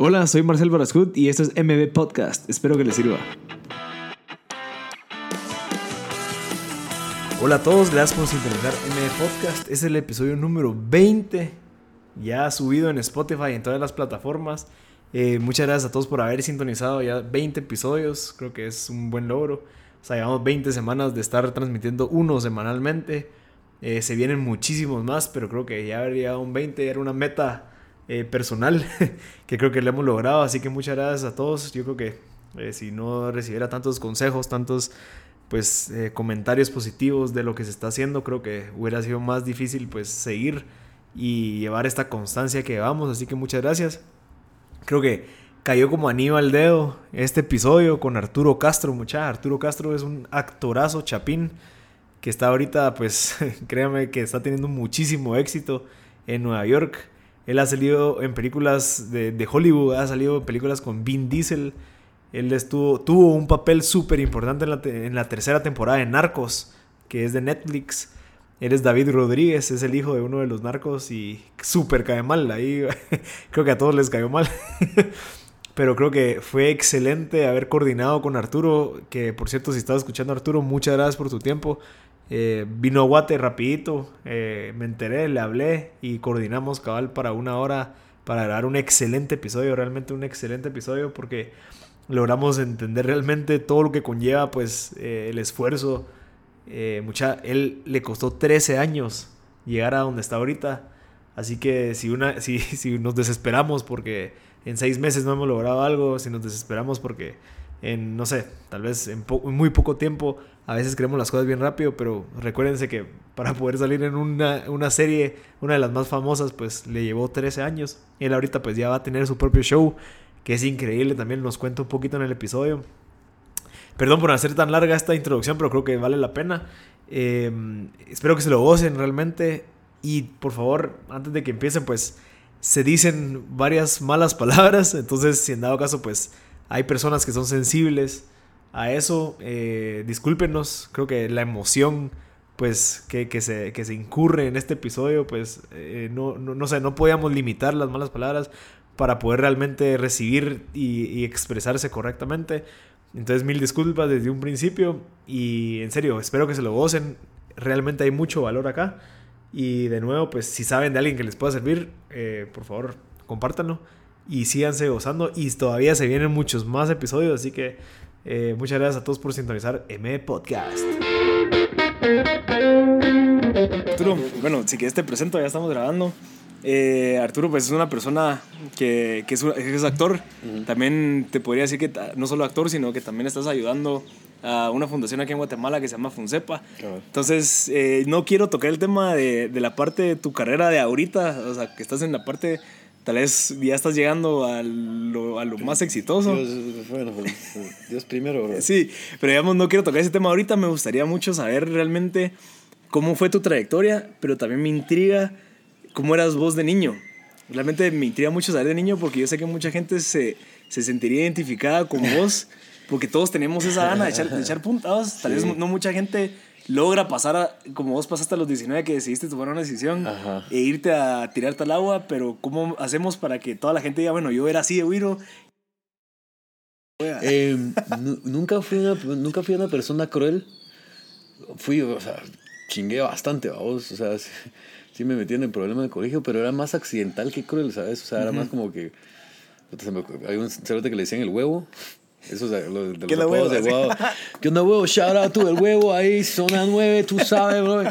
Hola, soy Marcel Barascut y esto es MB Podcast. Espero que les sirva. Hola a todos, gracias por sintonizar MB Podcast. Es el episodio número 20, ya subido en Spotify y en todas las plataformas. Eh, muchas gracias a todos por haber sintonizado ya 20 episodios, creo que es un buen logro. O sea, llevamos 20 semanas de estar transmitiendo uno semanalmente. Eh, se vienen muchísimos más, pero creo que ya haber llegado a un 20 era una meta eh, personal que creo que le hemos logrado. Así que muchas gracias a todos. Yo creo que eh, si no recibiera tantos consejos, tantos pues comentarios positivos de lo que se está haciendo, creo que hubiera sido más difícil pues seguir y llevar esta constancia que llevamos. Así que muchas gracias. Creo que cayó como anillo al dedo este episodio con Arturo Castro, mucha. Arturo Castro es un actorazo chapín que está ahorita, pues, créame que está teniendo muchísimo éxito en Nueva York. Él ha salido en películas de, Hollywood, ha salido en películas con Vin Diesel. Él estuvo, tuvo un papel súper importante en la, en la tercera temporada de Narcos, que es de Netflix. Él es David Rodríguez, es el hijo de uno de los narcos y súper cae mal. Ahí creo que a todos les cayó mal. Pero creo que fue excelente haber coordinado con Arturo, que por cierto, si estás escuchando Arturo, muchas gracias por tu tiempo. Eh, vino Guate rapidito, eh, me enteré, le hablé y coordinamos cabal para una hora para dar un excelente episodio, realmente un excelente episodio porque logramos entender realmente todo lo que conlleva pues eh, el esfuerzo. mucha, él le costó 13 años llegar a donde está ahorita, así que si, una, si, si nos desesperamos porque en seis meses no hemos logrado algo, si nos desesperamos porque en, no sé, tal vez en, muy poco tiempo, a veces queremos las cosas bien rápido, pero recuérdense que para poder salir en una, una, serie, una de las más famosas, pues le llevó 13 años. Él ahorita pues ya va a tener su propio show, que es increíble, también nos cuenta un poquito en el episodio. Perdón por hacer tan larga esta introducción, pero creo que vale la pena. Em, espero que se lo gocen realmente. Y por favor, antes de que empiecen, pues se dicen varias malas palabras. Entonces, si en dado caso, pues hay personas que son sensibles a eso. Eh, discúlpenos, creo que la emoción pues que, que, se, que se incurre en este episodio, pues eh, no, no, no, sé, no podíamos limitar las malas palabras para poder realmente recibir y, y, expresarse correctamente. Entonces mil disculpas desde un principio y en serio, espero que se lo gocen. Realmente hay mucho valor acá. Y de nuevo, pues si saben de alguien que les pueda servir, eh, por favor, compártanlo y síganse gozando. Y todavía se vienen muchos más episodios, así que eh, muchas gracias a todos por sintonizar M Podcast. Arturo, bueno, si quieres te presento, ya estamos grabando. Eh, Arturo, pues es una persona que, que, es, actor. También te podría decir que no solo actor, sino que también estás ayudando a una fundación aquí en Guatemala que se llama Funcepa. Entonces, eh, no quiero tocar el tema de, de, la parte de tu carrera de ahorita, o sea, que estás en la parte tal vez ya estás llegando a lo, a lo más exitoso. Dios, bueno, pues, Dios primero, bro. Sí, pero digamos, no quiero tocar ese tema ahorita, me gustaría mucho saber realmente cómo fue tu trayectoria, pero también me intriga cómo eras vos de niño. Realmente me intriga mucho saber de niño porque yo sé que mucha gente se, se sentiría identificada con vos, porque todos tenemos esa gana de echar, de echar puntados. Tal vez no mucha gente logra pasar a, como vos pasaste a los 19 que decidiste tomar una decisión e irte a tirarte al agua, pero ¿cómo hacemos para que toda la gente diga, bueno, yo era así de Wiro? Eh, nunca, fui una, nunca fui una persona cruel. Fui, o sea, chingué bastante, vamos, o sea, sí, me metí en el problema del colegio, pero era más accidental que cruel, ¿sabes? O sea, era más como que... Hay un cerote que le decían el huevo. Eso es de, los, ¿Qué huevo? De huevo. ¿Qué onda, huevo? Shout out to el huevo ahí, zona 9, tú sabes, bro.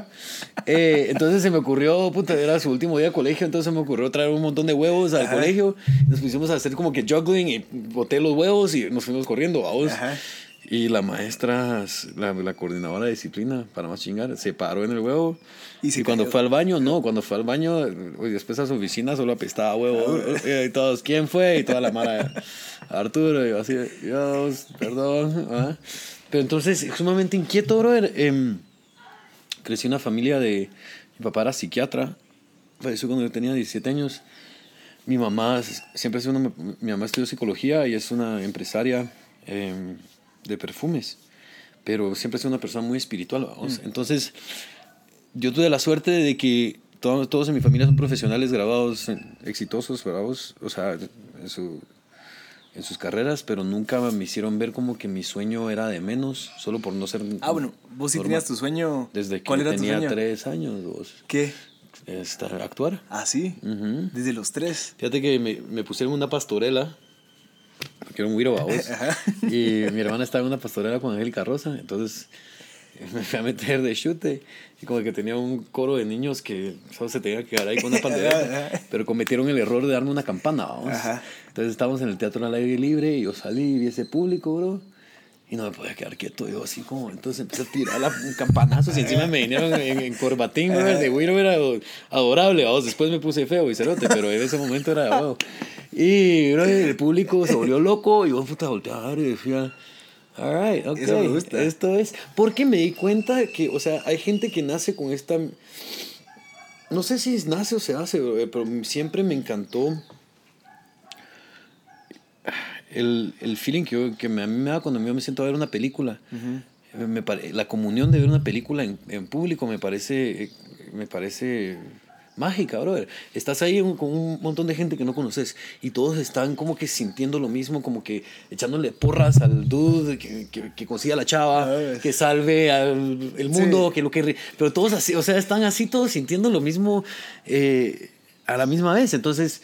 Eh, entonces se me ocurrió, puta, era su último día de colegio, entonces se me ocurrió traer un montón de huevos al colegio. Nos pusimos a hacer como que juggling y boté los huevos y nos fuimos corriendo, vamos. Y la maestra, la, la, coordinadora de disciplina, para más chingar, se paró en el huevo. Y, cuando fue al baño, no, cuando fue al baño, después a su oficina solo apestaba huevo. y todos, ¿quién fue? Y toda la mara, Arturo, y yo así, Dios, perdón. ¿ah? Pero entonces, sumamente inquieto, brother. Eh, crecí en una familia de. Mi papá era psiquiatra, falleció cuando yo tenía 17 años. Mi mamá siempre ha sido una, Mi mamá estudió psicología y es una empresaria. Eh, de perfumes, pero siempre sido una persona muy espiritual. Mm. Entonces, yo tuve la suerte de que todos, todos en mi familia son profesionales grabados, exitosos, grabados, o sea, en su en sus carreras, pero nunca me hicieron ver como que mi sueño era de menos, solo por no ser... Ah, bueno, vos sí normal. tenías tu sueño. Desde que ¿Cuál era tenía tu sueño? tres años, vos. ¿Qué? Esta- actuar. Ah, sí. Ujú. Desde los tres. Fíjate que me, me pusieron una pastorela, porque era un güiro babos, y mi hermana estaba en una pastorela con Angélica Rosa, entonces me fui a meter de chute, y como que tenía un coro de niños que solo se tenían que quedar ahí con una pandereta, pero cometieron el error de darme una campana, vamos. Ajá. Entonces estábamos en el teatro al aire libre, y yo salí y vi ese público, bro. Y no me podía quedar quieto, yo así como, entonces empecé a tirar la, un campanazo y encima me vinieron en, en corbatín, el de güiro era adorable, vamos, después me puse feo y cerote, pero en ese momento era wow. Y bro, el público se volvió loco y yo puta volteaba y decía, alright, ok, Eso me gusta. esto es, porque me di cuenta que, o sea, hay gente que nace con esta, no sé si nace o se hace, bro, pero siempre me encantó el, el feeling que, yo- que me, a mí me da cuando yo me siento a ver una película. me pare- la comunión de ver una película en, en público me parece, me parece mágica, brother. Estás ahí un- con un montón de gente que no conoces y todos están como que sintiendo lo mismo, como que echándole porras al dude que, que, que consiga la chava, Ah. que salve al el mundo, Sí. que lo que... Pero todos así, o sea, están así todos sintiendo lo mismo eh, a la misma vez. Entonces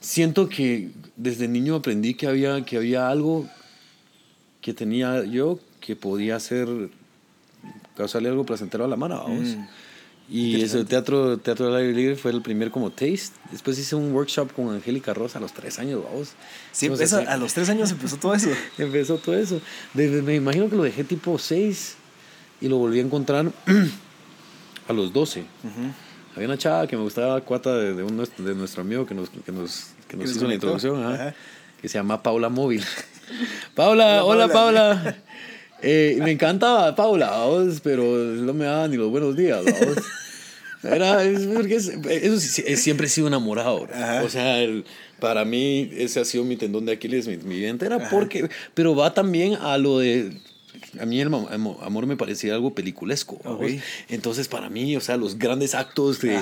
siento que desde niño aprendí que había, que había algo que tenía yo que podía hacer causarle algo placentero a la mano, vamos. Mm. Y ese teatro, teatro del aire libre fue el primer como taste. Después hice un workshop con Angélica Rosa a los tres años, vamos. Sí, esa- a los tres años empezó todo eso. empezó todo eso. Desde- me imagino que lo dejé tipo 6 y lo volví a encontrar a los 12. Había una chava que me gustaba, cuata de, de, un de nuestro amigo que nos, que nos, que nos nos hizo la introducción, ajá, Ajá. que se llama Paula Móvil. Paula, hola Hola, Paula. Eh, me encantaba Paula, vamos, pero no me daba ni los buenos días. Era, es, porque es- eso sí, es- siempre he sido enamorado. O sea, el- para mí ese ha sido mi tendón de Aquiles, mi, mi vida entera, porque, pero va también a lo de... A mí el amor me parecía algo peliculesco. ¿vamos? Ok. Entonces, para mí, o sea, los grandes actos de,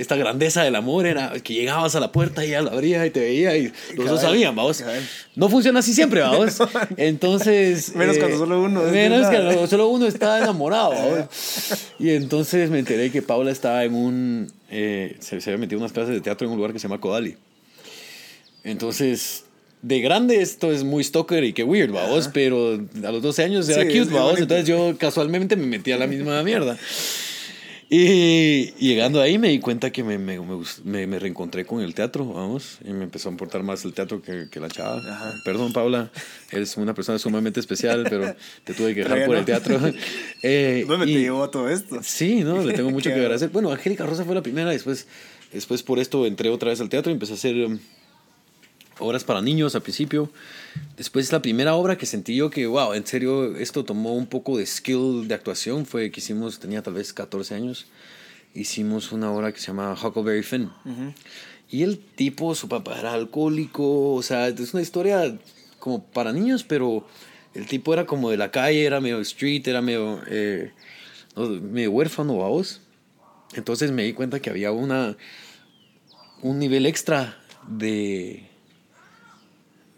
esta grandeza del amor era que llegabas a la puerta y ella la abría y te veía y los dos sabían, vamos. cabal. No funciona así siempre, vamos. Entonces. eh, Menos cuando solo uno Menos cuando solo uno está enamorado, vamos. Y entonces me enteré que Paula estaba en un. eh, se, se había metido unas clases de teatro en un lugar que se llama Kodali. Entonces. De grande esto es muy stalker y qué weird, vamos, pero a los 12 años era Sí, cute, vamos, entonces yo casualmente me metí a la misma mierda. Y llegando ahí me di cuenta que me, me, me, reencontré con el teatro, vamos, y me empezó a importar más el teatro que, que la chava. Ajá. Perdón, Paula, eres una persona sumamente especial, pero te tuve que dejar por no. el teatro. Eh, ¿Dónde y- te llevó a todo esto? Sí, no, le tengo mucho que agradecer. Bueno, Angélica Rosa fue la primera, después, después por esto entré otra vez al teatro y empecé a hacer um, obras para niños al principio. Después la primera obra que sentí yo que, wow, en serio, esto tomó un poco de skill de actuación fue que hicimos, tenía tal vez 14 años, hicimos una obra que se llama Huckleberry Finn. Y el tipo, su papá era alcohólico, o sea, es una historia como para niños, pero el tipo era como de la calle, era medio street, era medio, eh, medio huérfano, vamos. Entonces me di cuenta que había una, un nivel extra de,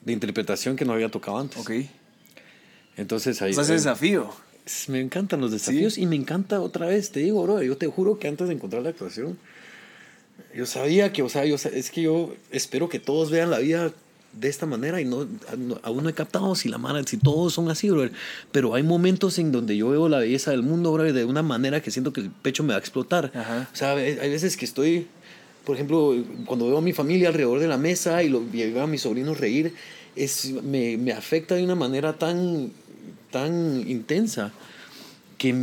de interpretación que no había tocado antes. Ok. Entonces ahí... O sea, ese desafío. Me encantan los desafíos y me encanta otra vez, te digo, bro, yo te juro que antes de encontrar la actuación, yo sabía que, o sea, yo, es que yo espero que todos vean la vida de esta manera y no, aún no he captado si la mano, si todos son así, bro. Pero hay momentos en donde yo veo la belleza del mundo, bro, de una manera que siento que el pecho me va a explotar. Ajá. O sea, hay veces que estoy, por ejemplo, cuando veo a mi familia alrededor de la mesa y, lo, y veo a mis sobrinos reír, es, me, me afecta de una manera tan, tan intensa que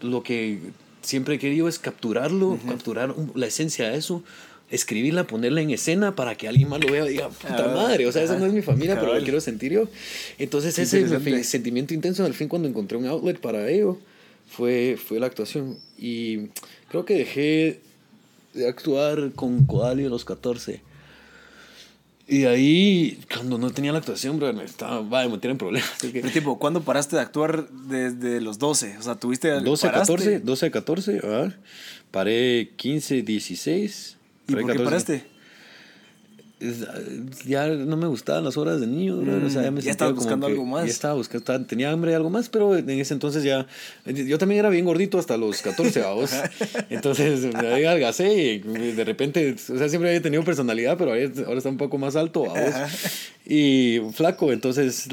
lo que siempre he querido es capturarlo, capturar un- la esencia de eso, escribirla, ponerla en escena para que alguien más lo vea y diga, puta Ah, madre, o sea, esa no es mi familia, pero lo quiero sentir yo. Entonces ese sentimiento intenso, al fin cuando encontré un outlet para ello, fue, fue la actuación. Y creo que dejé de actuar con Kodali a los 14. Y ahí, cuando no tenía la actuación, bro, me estaba, va a meter en problemas. que- Pero tipo, ¿cuándo paraste de actuar desde los 12? O sea, tuviste... 12 a paraste? 14, 12 a 14, ah, paré 15, 16. ¿Y por qué 14. paraste? Ya no me gustaban las horas de niño, brother, o sea, ya me Mm, ya como buscando algo más. Ya estaba buscando, estaba- tenía hambre de algo más, pero en ese entonces ya, yo también era bien gordito hasta los 14, vamos. Entonces, me adelgacé y de repente, o sea, siempre había tenido personalidad, pero ahora está un poco más alto, vamos. Y flaco, entonces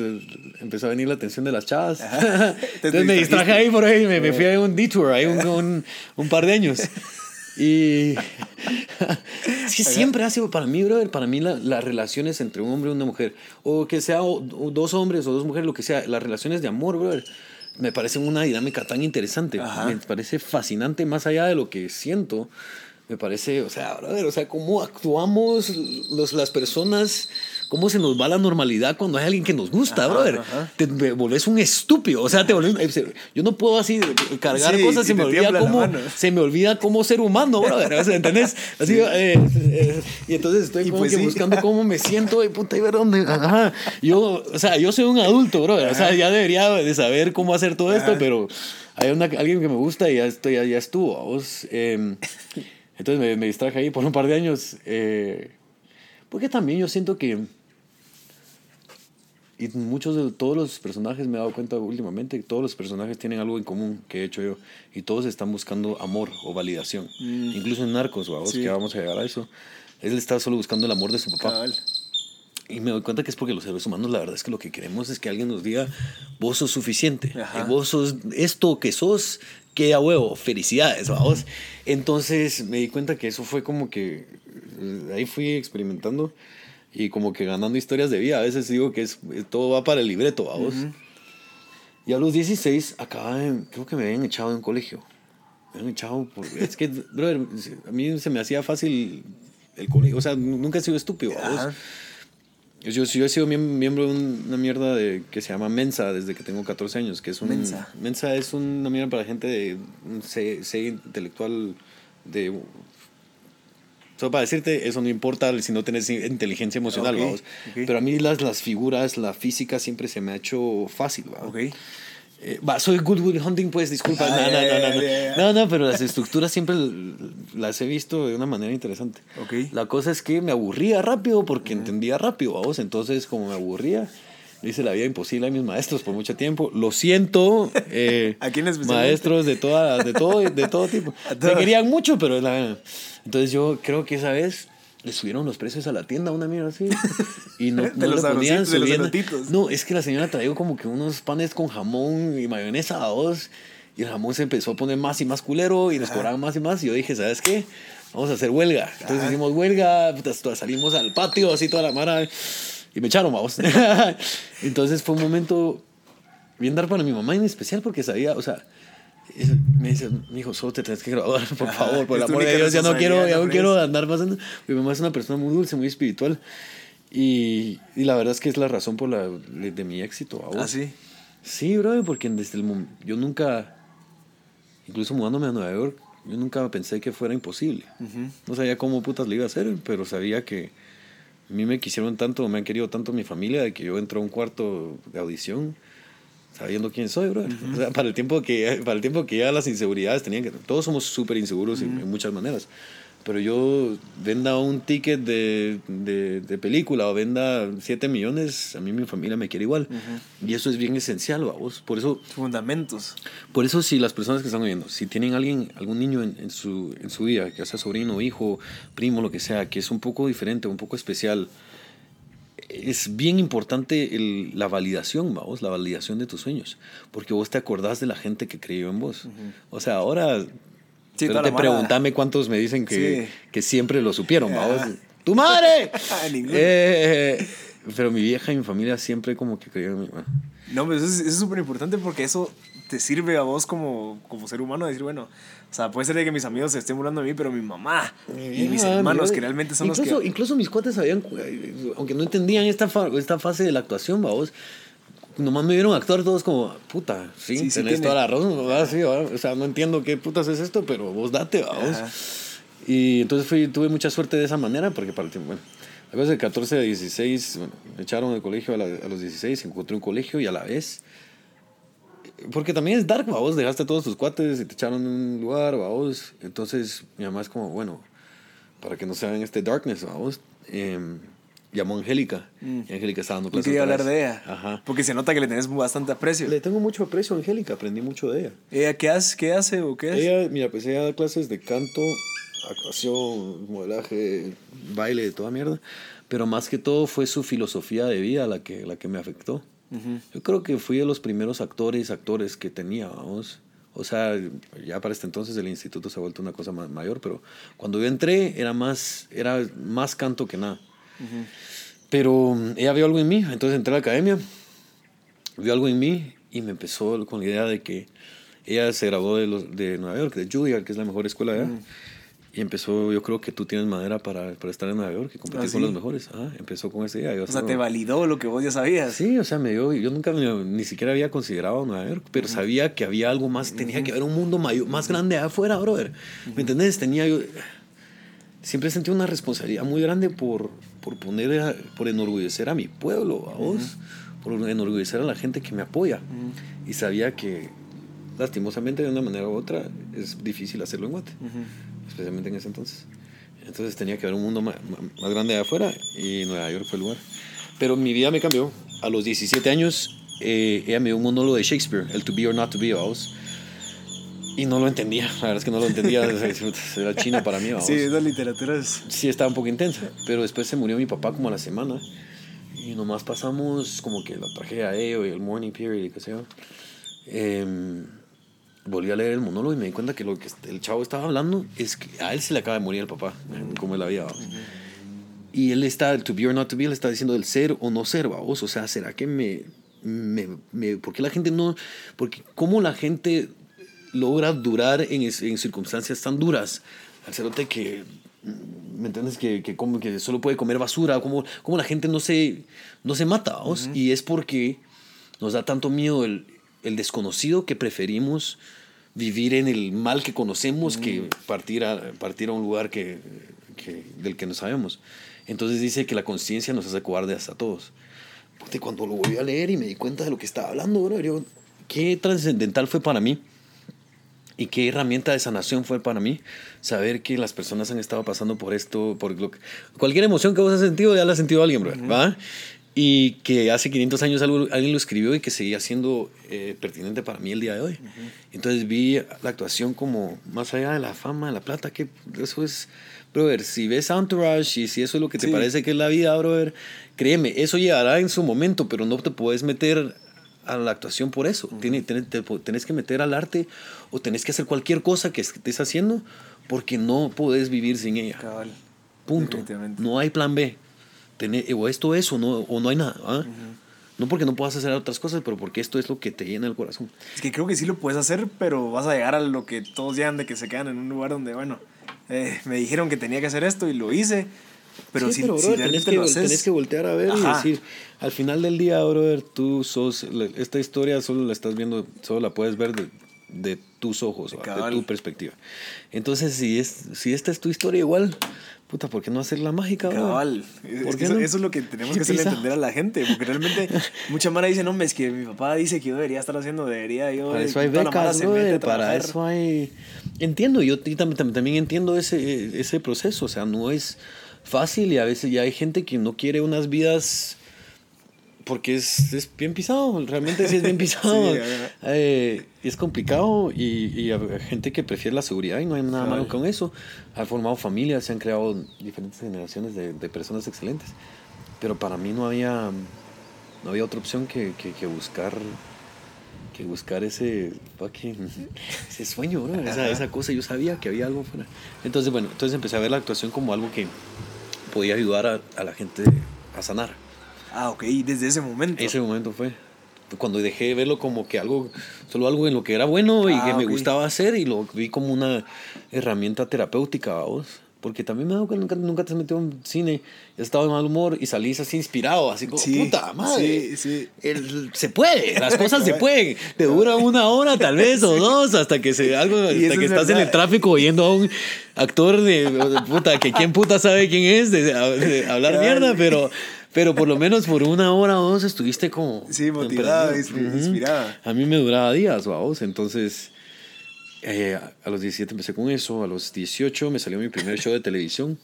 empezó a venir la atención de las chavas. Entonces me distraje ahí por ahí, me, me fui a un detour, ahí un, un, un par de años. Y que siempre ha sido para mí, brother, para mí la- las relaciones entre un hombre y una mujer, o que sea o- o dos hombres o dos mujeres, lo que sea, las relaciones de amor, brother, me parecen una dinámica tan interesante. Ajá. Me parece fascinante más allá de lo que siento. Me parece, o sea, brother, o sea, cómo actuamos los, las personas, cómo se nos va la normalidad cuando hay alguien que nos gusta, Ajá, brother. ajá. Te volvés un estúpido, o sea, te volvés, yo no puedo así cargar Sí, cosas, y se me olvida cómo, se me olvida cómo ser humano, brother, o sea, ¿entendés? Así, eh, eh, y entonces estoy Y como pues que sí. buscando cómo me siento, y puta, y ver dónde, ajá. Yo, o sea, yo soy un adulto, brother, o sea, ya debería de saber cómo hacer todo esto, pero hay una, alguien que me gusta y ya, estoy, ya, ya estuvo, vos. eh, entonces me, me distraje ahí por un par de años, eh, porque también yo siento que... Y muchos de todos los personajes me he dado cuenta últimamente todos los personajes tienen algo en común que he hecho yo. Y todos están buscando amor o validación. Incluso en Narcos, vamos, Sí. que vamos a llegar a eso. Él está solo buscando el amor de su papá. Cabal. Y me doy cuenta que es porque los seres humanos, la verdad es que lo que queremos es que alguien nos diga, vos sos suficiente, Ajá. eh, vos sos esto que sos, que a huevo, felicidades, vamos. Entonces me di cuenta que eso fue como que, eh, ahí fui experimentando y como que ganando historias de vida. A veces digo que es, eh, todo va para el libreto, vamos. Y a los 16, acababa de- creo que me habían echado de un colegio. Me habían echado por... Es que, brother, a mí se me hacía fácil el colegio. O sea, nunca he sido estúpido, vamos. Ajá. Yo, yo he sido miem- miembro de un- una mierda de, que se llama Mensa desde que tengo 14 años, que es un... Mensa. Mensa es una mierda para gente de un C, C intelectual de... Solo para decirte, eso no importa si no tienes inteligencia emocional, Ok, vamos. ok. Pero a mí las, las figuras, la física siempre se me ha hecho fácil, ¿va? Ok. Eh, va, soy Goodwood Hunting, pues, disculpa. Ah, no, no, ya, no, no, no. ya. No, no, pero las estructuras siempre las he visto de una manera interesante. Ok. La cosa es que me aburría rápido porque entendía rápido, vamos. Entonces, como me aburría, hice la vida imposible a mis maestros por mucho tiempo. Lo siento, eh, ¿A quién maestros de, toda, de, todo, de todo tipo. Me querían mucho, pero la Entonces, yo creo que esa vez le subieron los precios a la tienda, una mierda así. Y no, no le ponían subiendo. No, es que la señora traía como que unos panes con jamón y mayonesa a dos. Y el jamón se empezó a poner más y más culero y nos cobraban más y más. Y yo dije, ¿sabes qué? Vamos a hacer huelga. Entonces Ajá. hicimos huelga, hasta salimos al patio, así toda la mara. Y me echaron, vamos. Entonces fue un momento bien dar para mi mamá en especial porque sabía, o sea, me dice, mi hijo, solo te tienes que graduar, por favor, por el amor de Dios, ya no quiero, ya no quiero ¿no andar pasando. Mi mamá es una persona muy dulce, muy espiritual. Y, y la verdad es que es la razón por la de, mi éxito. Ah, sí. Sí, bro, porque desde el yo nunca, incluso mudándome a Nueva York, yo nunca pensé que fuera imposible. No sabía cómo putas le iba a hacer, pero sabía que a mí me quisieron tanto, me han querido tanto mi familia, de que yo entro a un cuarto de audición sabiendo quién soy, bro. O sea, para el tiempo que para el tiempo que ya las inseguridades tenían que todos somos súper inseguros en, en muchas maneras. Pero yo venda un ticket de, de, de película o venda 7 millones, a mí mi familia me quiere igual. Y eso es bien esencial, vos. Por eso Fundamentos. por eso, si las personas que están oyendo, si tienen alguien, algún niño en, en su, en su vida, que sea sobrino, hijo, primo, lo que sea, que es un poco diferente, un poco especial, es bien importante el- la validación, vamos, la validación de tus sueños, porque vos te acordás de la gente que creyó en vos. O sea, ahora Sí, pero te pregúntame cuántos me dicen que, Sí. que siempre lo supieron, vamos. Ajá. ¡Tu madre! Ninguno. Eh, pero mi vieja y mi familia siempre como que creyeron en mí. bueno. No, pero eso es súper importante porque eso te sirve a vos como, como ser humano decir, bueno, o sea, puede ser de que mis amigos se estén burlando de mí, pero mi mamá y mis Ah, hermanos, que realmente son incluso, los que... Incluso mis cuates sabían, aunque no entendían esta, fa- esta fase de la actuación, vamos. Nomás me vieron actuar todos como, puta, sí, Sí, sí tenés tiene. toda la razón, ¿verdad? Sí, ¿verdad? o sea, no entiendo qué putas es esto, pero vos date, vamos. Y entonces fui, tuve mucha suerte de esa manera, porque para el tiempo, bueno, a veces de 14 a 16, bueno, me echaron del colegio a, la- a los 16, encontré un colegio y a la vez, porque también es dark, vos dejaste a todos tus cuates y te echaron en un lugar, vos. Entonces mi mamá es como, bueno, para que no se vean este darkness, vamos. Llamó Angélica. Y Angélica estaba dando clases. quería hablar de ella. Ajá. Porque se nota que le tenés bastante aprecio. Le tengo mucho aprecio a Angélica, aprendí mucho de ella. ¿Ella qué hace, qué hace o qué es? Ella, mira, pues ella da clases de canto, actuación, modelaje, baile, de toda mierda. Pero más que todo fue su filosofía de vida la que, la que me afectó. Yo creo que fui de los primeros actores, actores que tenía, vamos. O sea, ya para este entonces el instituto se ha vuelto una cosa más mayor, pero cuando yo entré era más, era más canto que nada. Pero mm, ella vio algo en mí, entonces entré a la academia, vio algo en mí y me empezó con la idea de que ella se graduó de, los, de Nueva York, de Juilliard, que es la mejor escuela allá. Y empezó, yo creo que tú tienes madera para, para estar en Nueva York y competir ¿Ah, con sí? los mejores. Ajá, empezó con esa idea. Yo O sea, te validó lo que vos ya sabías. Sí, o sea, me dio, yo nunca me- ni siquiera había considerado Nueva York, pero sabía que había algo más, tenía que haber un mundo mayor, más grande allá afuera, brother. ¿Me entendés? Tenía yo, siempre sentí una responsabilidad muy grande por, por poner, a- por enorgullecer a mi pueblo, a vos, por enorgullecer a la gente que me apoya. Y sabía que, lastimosamente, de una manera u otra, es difícil hacerlo en Guate, especialmente en ese entonces. Entonces tenía que haber un mundo más, grande de afuera y Nueva York fue el lugar. Pero mi vida me cambió. A los 17 años, eh, ella me dio un monólogo de Shakespeare, el To Be or Not To Be, vamos. Y no lo entendía, la verdad es que no lo entendía, era chino para mí, vamos. Sí, esa literatura es... Sí, estaba un poco intensa. Pero después se murió mi papá como a la semana. Y nomás pasamos como que la tragedia de ello y el morning period y qué sé yo. Em, volví a leer el monólogo y me di cuenta que lo que el chavo estaba hablando es que a él se le acaba de morir el papá, como él había. vamos. Y él está, el to be or not to be, él está diciendo el ser o no ser, vamos. O sea, ¿será que me, me, me- ¿Por qué la gente no...? Porque cómo la gente logra durar en, en circunstancias tan duras. Al cerote que, ¿me entiendes? Que, que, como que solo puede comer basura. Cómo, cómo la gente no se, no se mata, vamos. Y es porque nos da tanto miedo el, el desconocido que preferimos vivir en el mal que conocemos que partir a, partir a un lugar que, que- del que no sabemos. Entonces dice que la conciencia nos hace cobardes a todos. Y cuando lo volví a leer y me di cuenta de lo que estaba hablando, bro, yo, qué trascendental fue para mí y qué herramienta de sanación fue para mí saber que las personas han estado pasando por esto, por lo que- cualquier emoción que vos has sentido, ya la ha sentido alguien, bro, ¿va? Y que hace 500 años algo- alguien lo escribió y que seguía siendo eh, pertinente para mí el día de hoy. Entonces vi la actuación como más allá de la fama, de la plata, que eso es, brother, si ves Entourage y si eso es lo que te Sí. parece que es la vida, brother, créeme, eso llegará en su momento, pero no te puedes meter a la actuación por eso. Tiene- tenés, te- tenés que meter al arte o tenés que hacer cualquier cosa que estés haciendo porque no podés vivir sin ella. Cabal. Punto. No hay plan B. O esto es o no, o no hay nada. ¿ah? No porque no puedas hacer otras cosas, pero porque esto es lo que te llena el corazón. Es que creo que sí lo puedes hacer, pero vas a llegar a lo que todos llegan de que se quedan en un lugar donde, bueno, eh, me dijeron que tenía que hacer esto y lo hice. Pero Sí, si, pero, si realmente tenés, que, lo haces, tenés que voltear a ver Ajá. y decir, al final del día, brother, tú sos, la- esta historia solo la estás viendo, solo la puedes ver de, de tus ojos, de tu perspectiva. Entonces, si, es, si esta es tu historia igual, puta, ¿por qué no hacerla mágica, brother? Cabal. Es ¿Por que eso, es lo que tenemos que hacerle entender a la gente. Porque realmente mucha mara dice, no, es que mi papá dice que yo debería estar haciendo, debería yo... Para eso hay la becas, brother, para eso hay... Entiendo, yo y tam- tam- también entiendo ese, ese proceso, o sea, no es fácil y a veces ya hay gente que no quiere unas vidas porque es, es bien pisado, realmente sí es bien pisado. Sí. Eh, es complicado y, y hay gente que prefiere la seguridad y no hay nada malo con eso. Han formado familias, se han creado diferentes generaciones de, de personas excelentes, pero para mí no había, no había otra opción que, que, que buscar que buscar ese fucking ese sueño, bro, esa, esa cosa. Yo sabía que había algo fuera. Entonces, bueno, entonces empecé a ver la actuación como algo que podía ayudar a, a la gente a sanar. Ah, ok, desde ese momento. Ese momento fue cuando dejé de verlo como que algo, solo algo en lo que era bueno y Ah, que me ok. gustaba hacer y lo vi como una herramienta terapéutica, vos. Porque también me dado que nunca, nunca te has metido en cine, has estado de mal humor y salís así inspirado, así como, Sí, puta madre. sí, sí. El- se puede, las cosas se pueden. Te dura una hora tal vez o dos hasta que se algo hasta que es estás en verdad. el tráfico oyendo a un actor de, de puta que quién puta sabe quién es de, de hablar Cabal. mierda, pero pero por lo menos por una hora o dos estuviste como Sí, motivada, inspirada. A mí me duraba días, vamos, entonces eh, a los 17 empecé con eso, a los 18 me salió mi primer show de televisión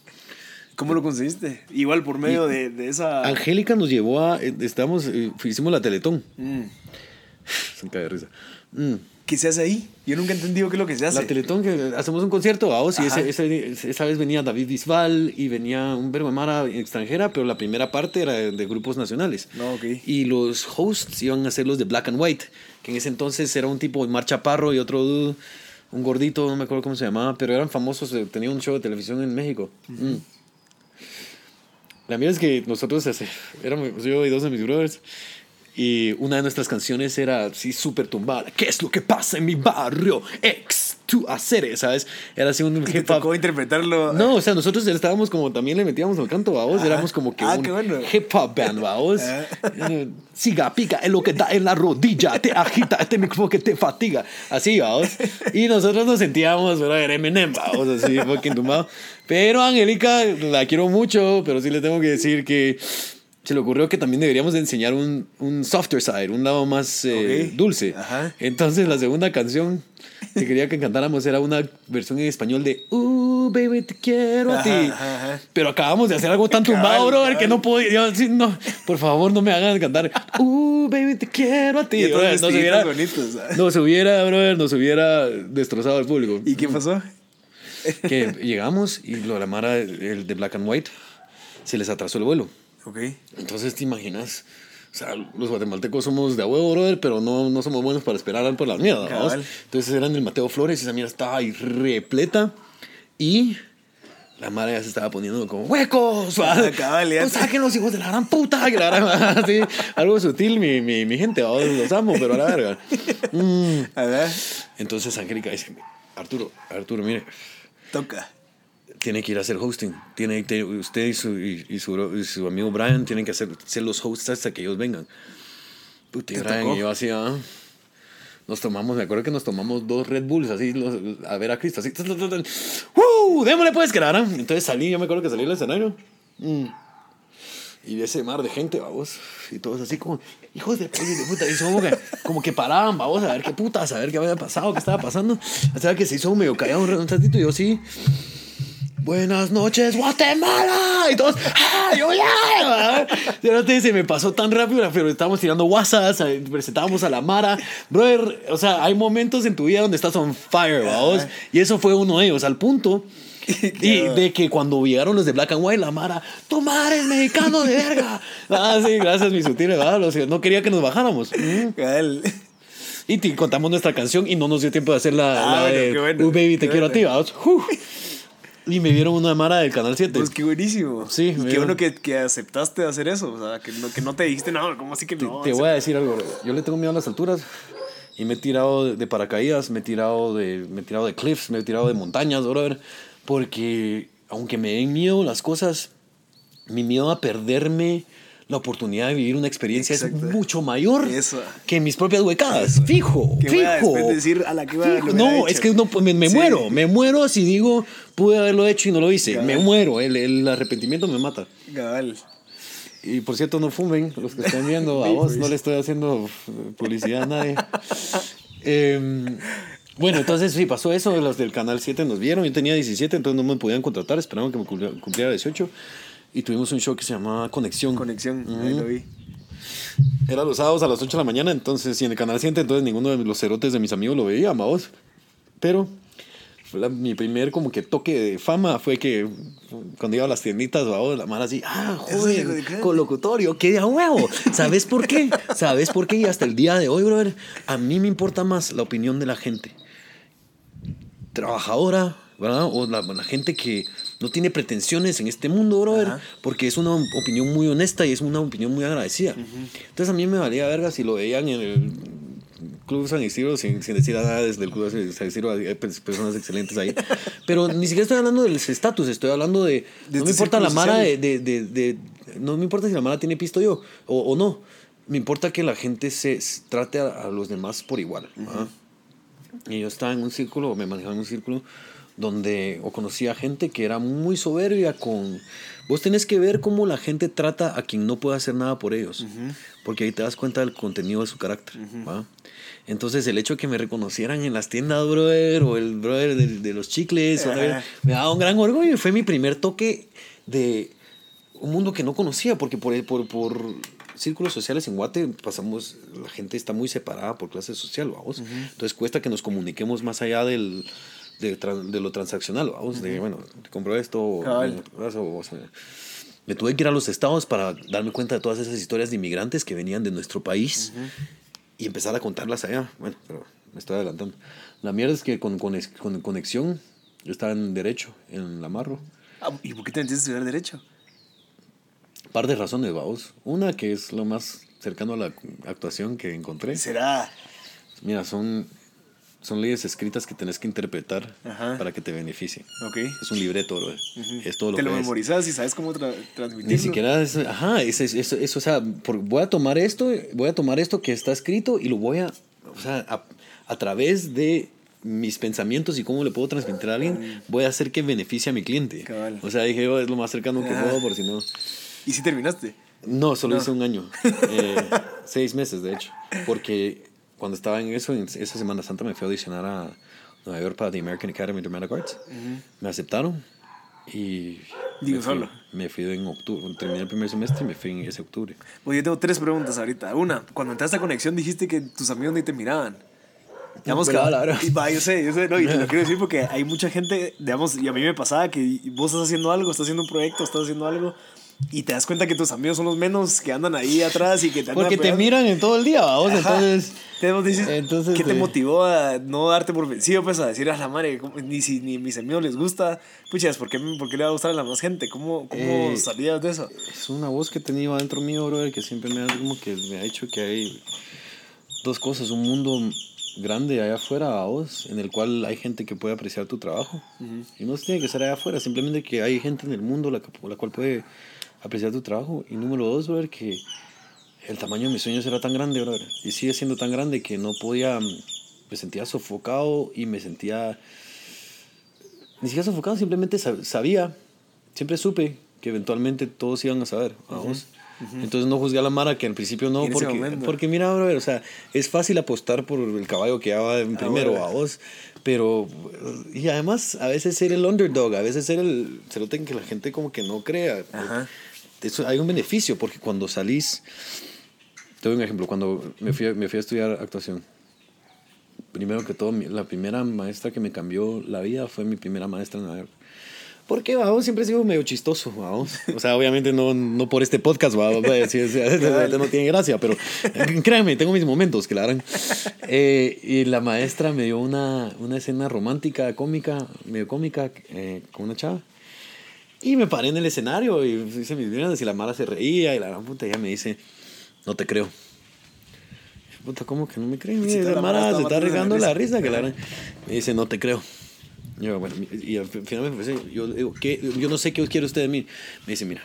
¿Cómo lo conseguiste? Igual por medio de, de esa... Angélica nos llevó a. eh, Estamos, eh, hicimos la Teletón. Mm. Se me cae de risa. Mm. ¿Qué se hace ahí? Yo nunca he entendido qué es lo que se hace. La Teletón, que hacemos un concierto, vamos, y Ajá. ese- ese- esa vez venía David Bisbal y venía un verbo de Mara extranjera, pero la primera parte era de, de grupos nacionales. No, ok. Y los hosts iban a ser los de Black and White, que en ese entonces era un tipo, Mar Chaparro y otro dude, un gordito, no me acuerdo cómo se llamaba, pero eran famosos, eh, tenía un show de televisión en México. Mm. La mía es que nosotros ese, éramos yo y dos de mis brothers. Y una de nuestras canciones era así súper tumbada. ¿Qué es lo que pasa en mi barrio? Ex, tú hacer, ¿sabes? Era así un ¿Y te hip hop. tocó interpretarlo? No, o sea, nosotros estábamos como también le metíamos al canto, vamos, Ajá. éramos como que Ah, un bueno. hip hop band, vamos. Eh, Siga, pica, es lo que da en la rodilla, te agita, este micrófono que te fatiga. Así, vamos. Y nosotros nos sentíamos. Era Eminem, vamos, así, fucking tumbado. Pero Angélica, la quiero mucho, pero sí le tengo que decir que se le ocurrió que también deberíamos de enseñar un, un softer side, un lado más eh, Ok. dulce. Ajá. Entonces la segunda canción que quería que cantáramos era una versión en español de Uh, baby, te quiero a ti. Ajá, ajá. Pero acabamos de hacer algo tan tumbado, brother, que no podía. yo, sí, no, por favor, no me hagan cantar Uh, baby, te quiero a ti. Brother, nos, hubiera, bonitos, nos hubiera, brother, nos hubiera destrozado el público. ¿Y qué pasó? Que llegamos y lo la Mara, el de Black and White, se les atrasó el vuelo. Ok. Entonces, ¿te imaginas? O sea, los guatemaltecos somos de huevo, brother, pero no, no somos buenos para esperar por la mierda, ¿vamos? Cabal. Entonces eran el Mateo Flores y esa mierda estaba ahí repleta y la madre ya se estaba poniendo como huecos, ¿va? Ah, Pues saquen los hijos de la gran puta, la gran, así, algo sutil, mi, mi, mi gente, ¿va? los amo, pero a la verga. Mm. A ver, Entonces Angélica dice, Arturo, Arturo, mire, toca. Tiene que ir a hacer hosting. Tiene, te- usted y su, y, y su, y su amigo Brian tienen que hacer, ser los hosts hasta que ellos vengan. Puta, y ¿Te Brian tocó? y yo así, ah, Nos tomamos, me acuerdo que nos tomamos dos Red Bulls así, los- a ver a Cristo, así. ¡Uh! Démosle pues, harán. Entonces salí, yo me acuerdo que salí al escenario. mm, Y ese mar de gente, vamos. Y todos así como, hijos de, de puta. Y como que, como que paraban, vamos, a ver qué putas, a ver qué había pasado, qué estaba pasando. Hasta que se hizo medio callado un ratito y yo sí. Buenas noches, Guatemala. Y todos, ¡ah! Yo ya. Y ahora te- se me pasó tan rápido, pero estábamos tirando WhatsApp, eh, presentábamos a la Mara. Brother, o sea, hay momentos en tu vida donde estás on fire, vamos. Y eso fue uno de ellos, al punto. Y de que cuando llegaron los de Black and White, la Mara, tu madre es mexicano de verga. Ah, sí, gracias, mi sutil, no quería que nos bajáramos. Mm. Y te contamos nuestra canción y no nos dio tiempo de hacer la, Ah, la bueno, de bueno, "Uh, baby, te quiero a ti, vamos. Y me vieron una Mara del Canal 7. Pues qué buenísimo. Sí, Y qué bueno que, que aceptaste hacer eso. O sea, que no, que no te dijiste, no, ¿cómo así que no? Te voy a decir algo. Yo le tengo miedo a las alturas. Y me he tirado de- de paracaídas, me he tirado de, me he tirado de cliffs, me he tirado de montañas, brother. Porque aunque me den miedo las cosas, mi miedo a perderme la oportunidad de vivir una experiencia Exacto. es mucho mayor Eso. que mis propias huecadas. Fijo, Que voy a fijo. después decir, "Ala, qué hueva, Fijo. hubiera No, hecho". es que no, me, me Sí. muero, me muero si digo pude haberlo hecho y no lo hice. Cabal. Me muero, el, el arrepentimiento me mata. Cabal. Y por cierto, no fumen, los que están viendo, a vos no le estoy haciendo eh, publicidad a nadie. Em, bueno, entonces sí, pasó eso, los del Canal 7 nos vieron, yo tenía 17, entonces no me podían contratar, esperaban que me cumpliera 18. Y tuvimos un show que se llamaba Conexión. Conexión, ahí lo vi. Era los sábados a las 8 de la mañana, entonces, y en el Canal 7, entonces ninguno de los cerotes de mis amigos lo veía, vos. Pero la- mi primer como que toque de fama fue que cuando iba a las tienditas, vamos, la mara así, ah, Eso joven, digo, de claro. con locutorio, qué de huevo. ¿Sabes por qué? ¿Sabes por qué? Y hasta el día de hoy, brother, a mí me importa más la opinión de la gente trabajadora, ¿verdad? O la, la gente que no tiene pretensiones en este mundo, brother, Ajá. porque es una opinión muy honesta y es una opinión muy agradecida. Entonces a mí me valía verga si lo veían en el Club San Isidro, sin, sin decir nada desde el Club San Isidro, hay pers- personas excelentes ahí. Pero ni siquiera estoy hablando del estatus, estoy hablando de... No me este importa la mara de, de, de- de- No me importa si la mara tiene pisto yo o, o no. Me importa que la gente se trate a, a los demás por igual. ¿ah? Y yo estaba en un círculo, me manejaba en un círculo donde o conocía gente que era muy soberbia con... Vos tenés que ver cómo la gente trata a quien no puede hacer nada por ellos, porque ahí te das cuenta del contenido de su carácter. ¿va? Entonces el hecho de que me reconocieran en las tiendas, brother, o el brother de, de los chicles, o Ajá. me daba un gran orgullo y fue mi primer toque de un mundo que no conocía, porque por, por, por círculos sociales en Guate pasamos, la gente está muy separada por clase social, vamos. Entonces cuesta que nos comuniquemos más allá del, de, lo transaccional, vamos. De, bueno, te compro esto, o, sea, me tuve que ir a los estados para darme cuenta de todas esas historias de inmigrantes que venían de nuestro país y empezar a contarlas allá. Bueno, pero me estoy adelantando. La mierda es que con, con, con conexión, yo estaba en Derecho, en La Marro. Ah, ¿Y por qué te metiste a estudiar Derecho? par de razones, vamos. Una que es lo más cercano a la actuación que encontré. ¿Será? Mira, son, son leyes escritas que tenés que interpretar Ajá. para que te beneficien. Ok. Es un libreto, bro. Es todo lo Te que lo es. memorizas y sabes cómo tra- transmitirlo. Ni siquiera es, ajá, es, es- es- o sea, por- voy a tomar esto, voy a tomar esto que está escrito y lo voy a, o sea, a, a través de mis pensamientos y cómo le puedo transmitir a alguien, voy a hacer que beneficie a mi cliente. Cabal. O sea, dije, "Oh, es lo más cercano que puedo, por si no. ¿Y si terminaste? No, solo No. hice un año. Eh, seis meses, de hecho. Porque cuando estaba en eso, en esa Semana Santa me fui a audicionar a Nueva York para The American Academy of Dramatic Arts. Me aceptaron y... Digo, me fui- solo. Me fui en octubre. Terminé el primer semestre y me fui en ese octubre. Oye, yo tengo tres preguntas ahorita. Una, cuando entraste a conexión dijiste que tus amigos ni te miraban. Digamos que, Pero, claro. y va, yo sé, yo sé, no, y te lo quiero decir porque hay mucha gente, digamos, y a mí me pasaba que vos estás haciendo algo, estás haciendo un proyecto, estás haciendo algo, y te das cuenta que tus amigos son los menos que andan ahí atrás y que te andan Porque te miran en todo el día, vamos. Entonces... Dices, Entonces, ¿qué te eh, motivó a no darte por vencido? Pues a decir a la madre, ¿cómo- ni si ni a mis amigos les gusta, puchas, ¿por qué, por qué le va a gustar a la más gente? ¿Cómo, cómo Eh, salías de eso? Es una voz que he tenido adentro mío, brother, que siempre me ha, como que me ha dicho que hay dos cosas. Un mundo grande allá afuera a vos, en el cual hay gente que puede apreciar tu trabajo. Y no tiene que ser allá afuera, simplemente que hay gente en el mundo la, la cual puede apreciar tu trabajo. Y número dos, brother, que el tamaño de mis sueños era tan grande, brother. Y sigue siendo tan grande que no podía... Me sentía sofocado y me sentía... Ni siquiera sofocado, simplemente sab- sabía, siempre supe que eventualmente todos iban a saber, vamos. Entonces no juzgué a la Mara que al principio no, porque, porque mira, brother, o sea, es fácil apostar por el caballo que ya va en primero, bueno. a vos, pero, y además, a veces ser el underdog, a veces ser el cerote en que la gente como que no crea. Ajá. Eso, hay un beneficio, porque cuando salís, te doy un ejemplo, cuando me fui, a- me fui a estudiar actuación, primero que todo, la primera maestra que me cambió la vida fue mi primera maestra en Nueva York. ¿Por qué, vamos? Siempre he sido medio chistoso, vamos. O sea, obviamente no, no por este podcast, vamos. Sí, sí, no tiene gracia, pero créanme, tengo mis momentos, claro. Eh, y la maestra me dio una, una escena romántica, cómica, medio cómica, eh, con una chava. Y me paré en el escenario y hice mis viernes y la mala se reía y la gran puta ella me dice, no te creo. Puta, ¿cómo que no me creen? Mira, la la Mara está se está regando la risa. risa. Que la gran- Me dice, no te creo. Yo, bueno, y al final me parece, yo digo, ¿qué? yo no sé qué quiere usted de mí. Me dice, mira,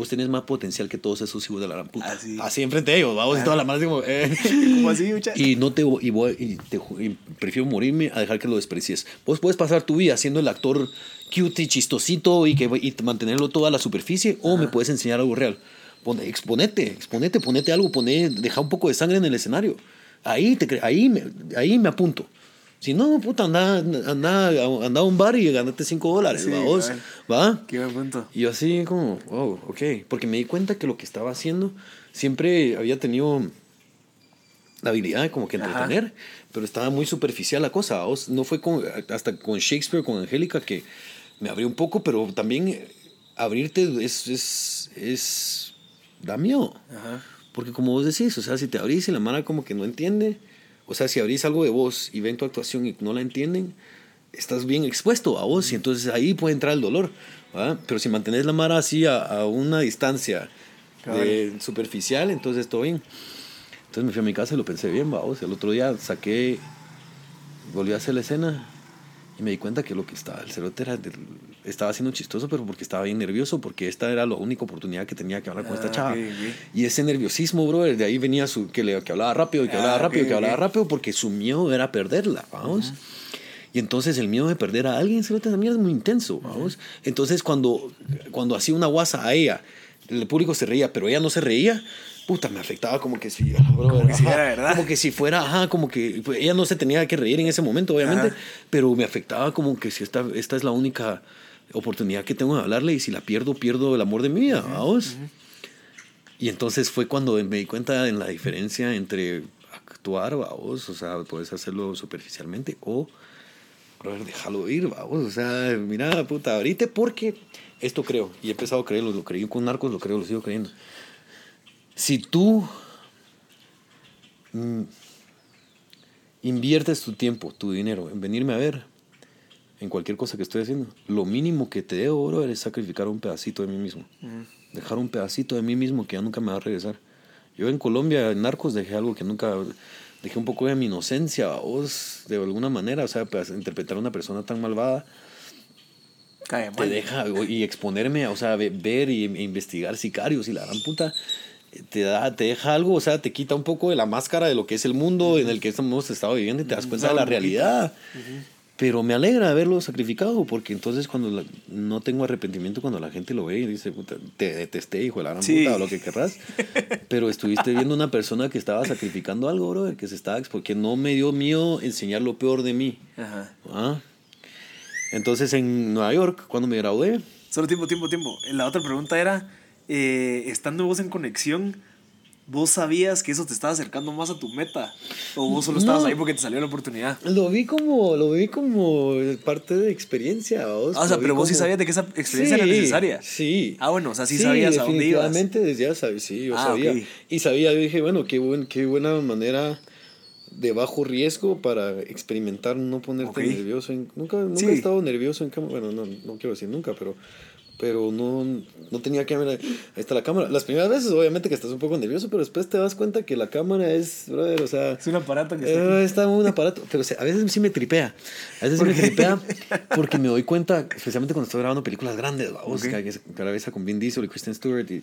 vos tenés más potencial que todos esos hijos de la gran puta. Así. Así enfrente de ellos, vamos, y toda la así como, eh. ¿Cómo así, mucha? Y no te y voy y te y prefiero morirme a dejar que lo desprecies. Vos puedes pasar tu vida siendo el actor cute y chistosito y que y mantenerlo toda a la superficie o me puedes enseñar algo real. Pone, exponete, exponete, ponete algo, poné, deja un poco de sangre en el escenario. Ahí te ahí me, ahí me apunto. Si no, puta, anda, anda, anda a un bar y ganate 5 dólares, Sí, ¿va vos? ¿Va? Qué buen punto. Y yo así como, wow, ok. Porque me di cuenta que lo que estaba haciendo siempre había tenido la habilidad de como que Ajá. entretener, pero estaba muy superficial la cosa. ¿vos? No fue con, hasta con Shakespeare, con Angélica, que me abrió un poco, pero también abrirte es, es, es, da miedo. Ajá. Porque como vos decís, o sea, si te abrís y la mara como que no entiende, o sea, si abrís algo de vos y ven tu actuación y no la entienden, estás bien expuesto a vos y entonces ahí puede entrar el dolor. ¿va? Pero si mantenés la mara así a, a una distancia de superficial, entonces todo bien. Entonces me fui a mi casa y lo pensé bien, vamos. El otro día saqué, volví a hacer la escena y me di cuenta que lo que estaba, el cerote era, estaba haciendo chistoso, pero porque estaba bien nervioso, porque esta era la única oportunidad que tenía que hablar con esta Ah, chava. ok, ok. Y ese nerviosismo, bro, de ahí venía su, que, le, que hablaba rápido, y que Ah, hablaba rápido, ok, que hablaba rápido, porque su miedo era perderla, vamos. Y entonces el miedo de perder a alguien, cerote, también es muy intenso, vamos. Entonces cuando, cuando hacía una guasa a ella, el público se reía, pero ella no se reía, puta, me afectaba como que si, como que si era verdad. Como que si fuera, ajá, como que pues, ella no se tenía que reír en ese momento, obviamente, Ajá. pero me afectaba como que si esta, esta es la única oportunidad que tengo de hablarle y si la pierdo, pierdo el amor de mi vida, vamos. Y entonces fue cuando me di cuenta en la diferencia entre actuar, vamos, o sea, puedes hacerlo superficialmente o, brother, déjalo ir, vamos, o sea, mira, puta, ahorita porque esto creo, y he empezado a creerlo, lo creí con Narcos, lo creo, lo sigo creyendo. Si tú mm, inviertes tu tiempo, tu dinero en venirme a ver, en cualquier cosa que estoy haciendo, lo mínimo que te debo, brother, es sacrificar un pedacito de mí mismo. Dejar un pedacito de mí mismo que ya nunca me va a regresar. Yo en Colombia, en Narcos, dejé algo que nunca. Dejé un poco de mi inocencia, vos, de alguna manera. O sea, pues, interpretar a una persona tan malvada. Cae Te deja, y exponerme, o sea, ve- ver y, e investigar sicarios y la gran puta. Te, da, te deja algo, o sea, te quita un poco de la máscara de lo que es el mundo en el que hemos estado viviendo y te das cuenta de la realidad. Pero me alegra haberlo sacrificado, porque entonces cuando la- no tengo arrepentimiento cuando la gente lo ve y dice, puta, te detesté, hijo de la gran Sí. puta, o lo que querrás. Pero estuviste viendo una persona que estaba sacrificando algo, bro, que se estaba, porque no me dio miedo enseñar lo peor de mí. Ajá. ¿ah? Entonces en Nueva York, cuando me gradué, Solo tiempo, tiempo, tiempo. La otra pregunta era, eh, estando vos en conexión, ¿vos sabías que eso te estaba acercando más a tu meta? ¿O vos solo estabas No. ahí porque te salió la oportunidad? lo vi como, lo vi como parte de experiencia. ¿vos? Ah, o sea, pero vos sí sabías de que esa experiencia era Sí, necesaria. Sí. Ah, bueno, o sea, sí sabías a dónde ibas. Definitivamente desde ya sabía, sí, yo Ah, sabía. ok. Y sabía, yo dije, bueno, qué, buen, qué buena manera de bajo riesgo para experimentar, no ponerte Ok. nervioso. En, nunca nunca Sí. he estado nervioso en cámara, bueno, no, no quiero decir nunca, pero, pero no, no tenía cámara. Ahí está la cámara. Las primeras veces, obviamente, que estás un poco nervioso, pero después te das cuenta que la cámara es, brother, o sea... Es un aparato que está Eh, está un aparato, pero o sea, a veces sí me tripea. A veces sí me tripea porque me doy cuenta, especialmente cuando estoy grabando películas grandes, vamos, que cabeza con Vin Diesel y Kristen Stewart y,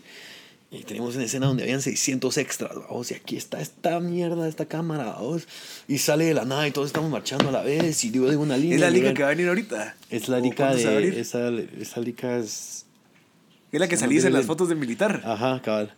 y teníamos una escena donde habían 600 extras, vamos, y aquí está esta mierda, esta cámara, vamos, y sale de la nada y todos estamos marchando a la vez y digo una línea. Es la liga que va a venir ahorita. Es la ¿O liga de, esa, esa liga es... Es la que salís en las fotos de militar. Ajá, cabal.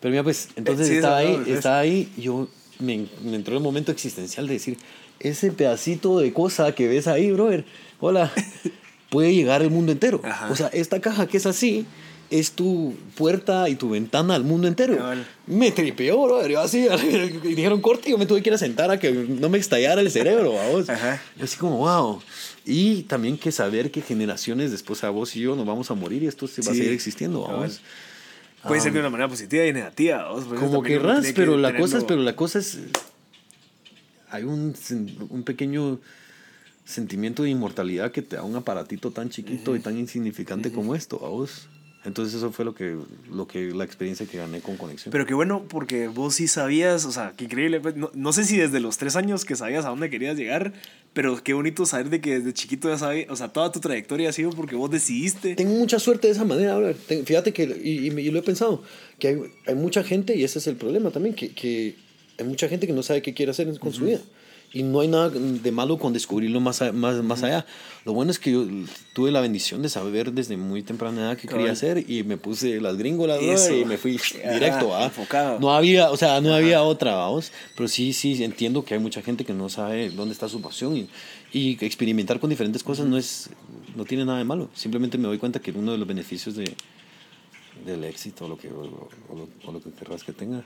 Pero mira, pues, entonces sí, estaba ahí, no, estaba ahí, y yo me, me entró el momento existencial de decir, ese pedacito de cosa que ves ahí, brother, hola, puede llegar al mundo entero. Ajá. O sea, esta caja que es así, es tu puerta y tu ventana al mundo entero. Me tripeó, brother, yo así, y dijeron corte, y yo me tuve que ir a sentar a que no me estallara el cerebro, vamos. Ajá. Yo así como, wow. Y también que saber que generaciones después a vos y yo nos vamos a morir y esto se va a seguir existiendo, cabal. vamos. Puede Ah. ser de una manera positiva y negativa. vos, Como querrás, que pero la cosa es, pero la cosa es, hay un, un pequeño sentimiento de inmortalidad que te da un aparatito tan chiquito y tan insignificante como esto, a vos. Entonces eso fue lo que, lo que, la experiencia que gané con Conexión. Pero qué bueno, porque vos sí sabías, o sea, qué increíble. pues, No, no sé si desde los tres años que sabías a dónde querías llegar, pero qué bonito saber de que desde chiquito ya sabías, o sea, toda tu trayectoria ha sido porque vos decidiste. Tengo mucha suerte de esa manera. Ten- Fíjate que, y, y y lo he pensado, que hay, hay mucha gente, y ese es el problema también, que, que hay mucha gente que no sabe qué quiere hacer con su vida. Y no hay nada de malo con descubrirlo más, a- más, más allá. Lo bueno es que yo tuve la bendición de saber desde muy temprana edad qué quería hacer y me puse las gringolas Eso. y me fui Ajá, directo. ¿va? enfocado. No había, o sea, no había otra, vamos. Pero sí, sí, entiendo que hay mucha gente que no sabe dónde está su pasión y, y experimentar con diferentes cosas no es, no tiene nada de malo. Simplemente me doy cuenta que uno de los beneficios de, del éxito o lo que, o, o lo, o lo que querrás que tenga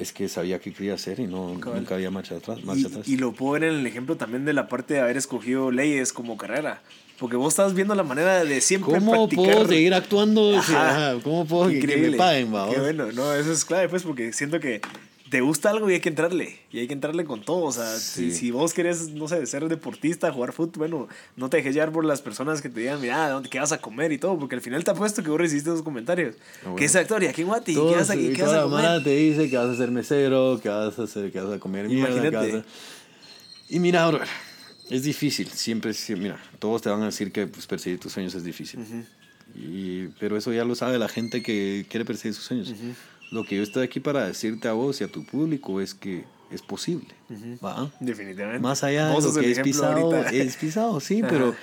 es que sabía qué quería hacer y no, Cabal. nunca había marcha atrás. Marcha Y, atrás. y lo puedo ver en el ejemplo también de la parte de haber escogido leyes como carrera. Porque vos estás viendo la manera de siempre ¿Cómo practicar. puedo seguir actuando? Sí, Ajá. ajá, ¿Cómo puedo que- que, me paguen, va, Qué bueno, no, eso es clave, pues, porque siento que te gusta algo y hay que entrarle. Y hay que entrarle con todo. O sea, si, Sí. si vos querés, no sé, ser deportista, jugar fútbol, bueno, no te dejes llevar por las personas que te digan, mira, ¿dónde, ¿qué vas a comer y todo? Porque al final te apuesto que vos recibiste esos comentarios. bueno. ¿Qué es actor? ¿Y aquí en Guati? ¿Y Todos, ¿Qué vas a, y y qué vas a la comer? mara te dice que vas a ser mesero, que vas a hacer, que vas a comer mierda, Imagínate. a- Y mira, bro, es difícil, siempre, mira, todos te van a decir que pues, perseguir tus sueños es difícil. y, pero eso ya lo sabe la gente que quiere perseguir sus sueños. Lo que yo estoy aquí para decirte a vos y a tu público es que es posible. ¿va? Definitivamente. Más allá de lo que es pisado, ahorita. es pisado, sí, Ajá. pero...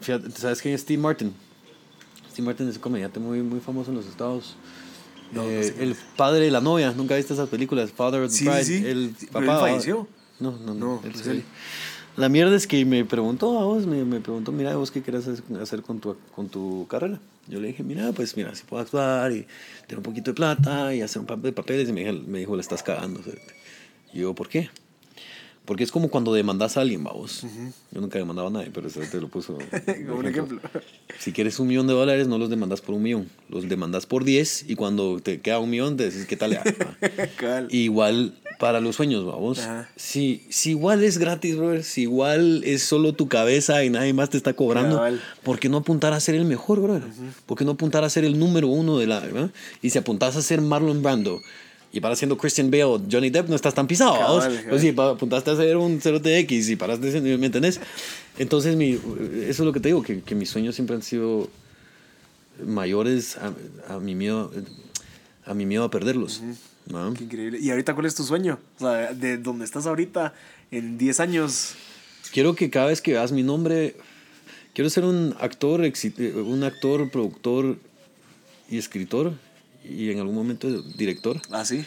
Fíjate, ¿sabes quién es Steve Martin? Steve Martin es un comediante muy, muy famoso en los Estados. No, no Eh, sé quién el padre de la novia, ¿nunca viste esas películas? Father of the Sí, Bride. sí, sí. El Sí, pero papá. él falleció. No, no, no. No, él pues él. La mierda es que me preguntó a vos, me, preguntó, mira, vos qué querés hacer, hacer con, tu, con tu carrera. Yo le dije, mira, pues mira, si puedo actuar y tener un poquito de plata y hacer un par de papeles. Y me dijo, me dijo le estás cagando. Y yo, ¿por qué? Porque es como cuando demandas a alguien, vamos. Yo nunca demandaba a nadie, pero eso te lo puso. como un ejemplo. Si quieres un millón de dólares, no los demandas por un millón. Los demandas por 10 y cuando te queda un millón, te decís, ¿qué tal? igual para los sueños, vamos. Si, si igual es gratis, brother, si igual es solo tu cabeza y nadie más te está cobrando, ¿por qué no apuntar a ser el mejor, brother? ¿Por qué no apuntar a ser el número uno de la... Y si apuntas a ser Marlon Brando y para siendo Christian Bale o Johnny Depp no estás tan pisado. Pues sí, apuntaste a hacer un 0TX y paraste, ¿me entendés? Entonces, mi, eso es lo que te digo, que, que mis sueños siempre han sido mayores a, mi miedo a mi miedo a perderlos. Qué increíble. ¿Y ahorita cuál es tu sueño? O sea, de donde estás ahorita en 10 años. Quiero que cada vez que veas mi nombre, quiero ser un actor, un actor, productor y escritor y en algún momento director. Ah, sí.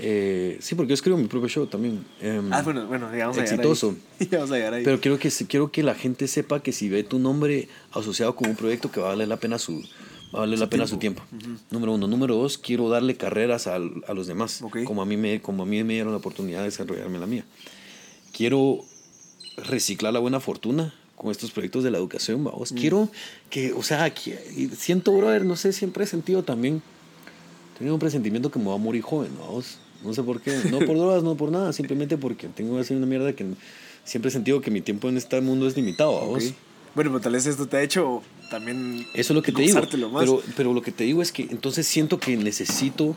Eh, sí, porque yo escribo mi propio show también. Em, ah, bueno, bueno, digamos exitoso. Vamos a llegar ahí. Pero quiero que, quiero que la gente sepa que si ve tu nombre asociado con un proyecto que va a valer la pena su, va a valer la pena tiempo. su tiempo. Número uno. Número dos, quiero darle carreras a, a los demás. Como, a mí me, como a mí me dieron la oportunidad de desarrollarme la mía. Quiero reciclar la buena fortuna con estos proyectos de la educación, vamos. Mm. Quiero que, o sea, siento, brother, no sé, siempre he sentido también tengo un presentimiento que me voy a morir joven, ¿no? No sé por qué. No por drogas, no por nada. Simplemente porque tengo hacer una mierda que siempre he sentido que mi tiempo en este mundo es limitado, ¿vos? Bueno, pero tal vez esto te ha hecho también. Eso es lo que te digo. Pero, pero lo que te digo es que entonces siento que necesito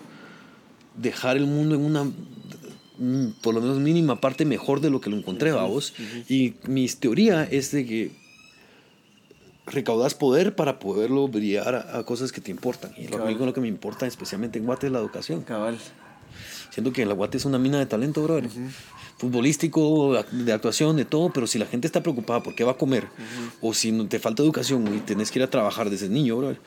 dejar el mundo en una mm, por lo menos mínima parte mejor de lo que lo encontré, vos. Y mi teoría es de que recaudas poder para poderlo brillar a, cosas que te importan. Y lo, lo que me importa especialmente en Guate es la educación. Cabal. Siento que la Guate es una mina de talento, brother. Futbolístico, de actuación, de todo, pero si la gente está preocupada por qué va a comer, o si te falta educación y tienes que ir a trabajar desde niño, brother,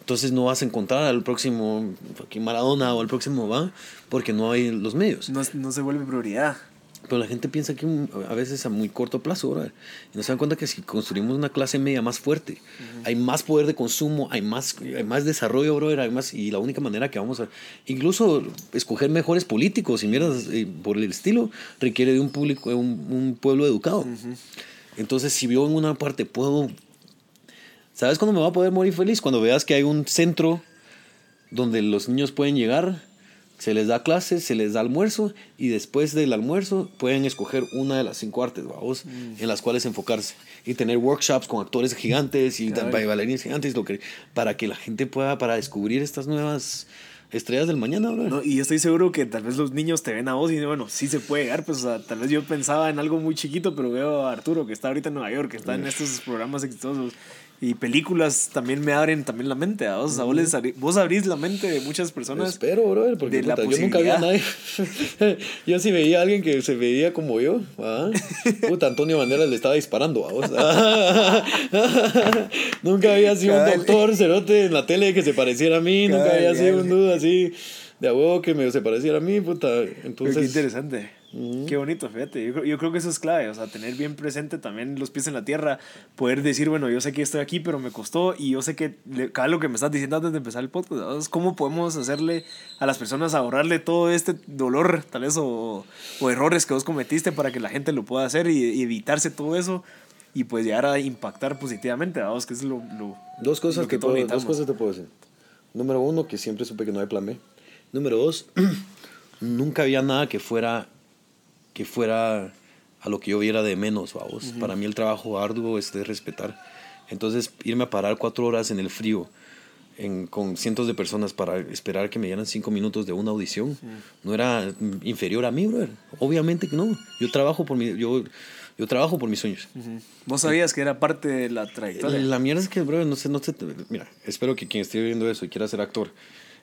entonces no vas a encontrar al próximo Maradona o al próximo va, porque no hay los medios. No, no se vuelve prioridad. Pero la gente piensa que a veces a muy corto plazo, ¿verdad? Y no se dan cuenta que si construimos una clase media más fuerte, hay más poder de consumo, hay más, hay más desarrollo, brother, hay más, y la única manera que vamos a, incluso escoger mejores políticos y mierdas eh, por el estilo, requiere de un público, un, un pueblo educado. Entonces, si yo en una parte puedo, ¿sabes cuándo me va a poder morir feliz? Cuando veas que hay un centro donde los niños pueden llegar se les da clases, se les da almuerzo y después del almuerzo pueden escoger una de las cinco artes, vamos, mm. en las cuales enfocarse y tener workshops con actores gigantes y bailarines gigantes lo que, para que la gente pueda para descubrir estas nuevas estrellas del mañana, bro. No, y yo estoy seguro que tal vez los niños te ven a vos y bueno, sí se puede llegar, pues o sea, tal vez yo pensaba en algo muy chiquito, pero veo a Arturo que está ahorita en Nueva York, que está en estos programas exitosos y películas también me abren también la mente. ¿a vos, vos, abrís la mente de muchas personas. Espero, bro, porque yo nunca vi a nadie. yo sí veía a alguien que se veía como yo. Puta, Antonio Banderas le estaba disparando a vos. nunca había sido un doctor cerote en la tele que se pareciera a mí. nunca había sido un duda así de a que me se pareciera a mí. Puta, entonces. qué interesante. Qué bonito, fíjate. Yo, yo, creo que eso es clave, o sea, tener bien presente también los pies en la tierra, poder decir, bueno, yo sé que estoy aquí, pero me costó y yo sé que cada lo que me estás diciendo antes de empezar el podcast, ¿cómo podemos hacerle a las personas ahorrarle todo este dolor, tal vez, o, o errores que vos cometiste para que la gente lo pueda hacer y, evitarse todo eso? Y pues llegar a impactar positivamente, vamos, que es lo... lo dos cosas que, puedo, dos cosas te puedo decir. Número uno, que siempre supe que no hay plan B. Número dos, nunca había nada que fuera que fuera a lo que yo viera de menos, vamos. Para mí el trabajo arduo es de respetar. Entonces, irme a parar cuatro horas en el frío en, con cientos de personas para esperar que me dieran cinco minutos de una audición no era inferior a mí, brother. Obviamente que no. Yo trabajo por mi, yo, yo trabajo por mis sueños. ¿Vos sabías que era parte de la trayectoria? La mierda es que, brother, no sé, no sé. Mira, espero que quien esté viendo eso y quiera ser actor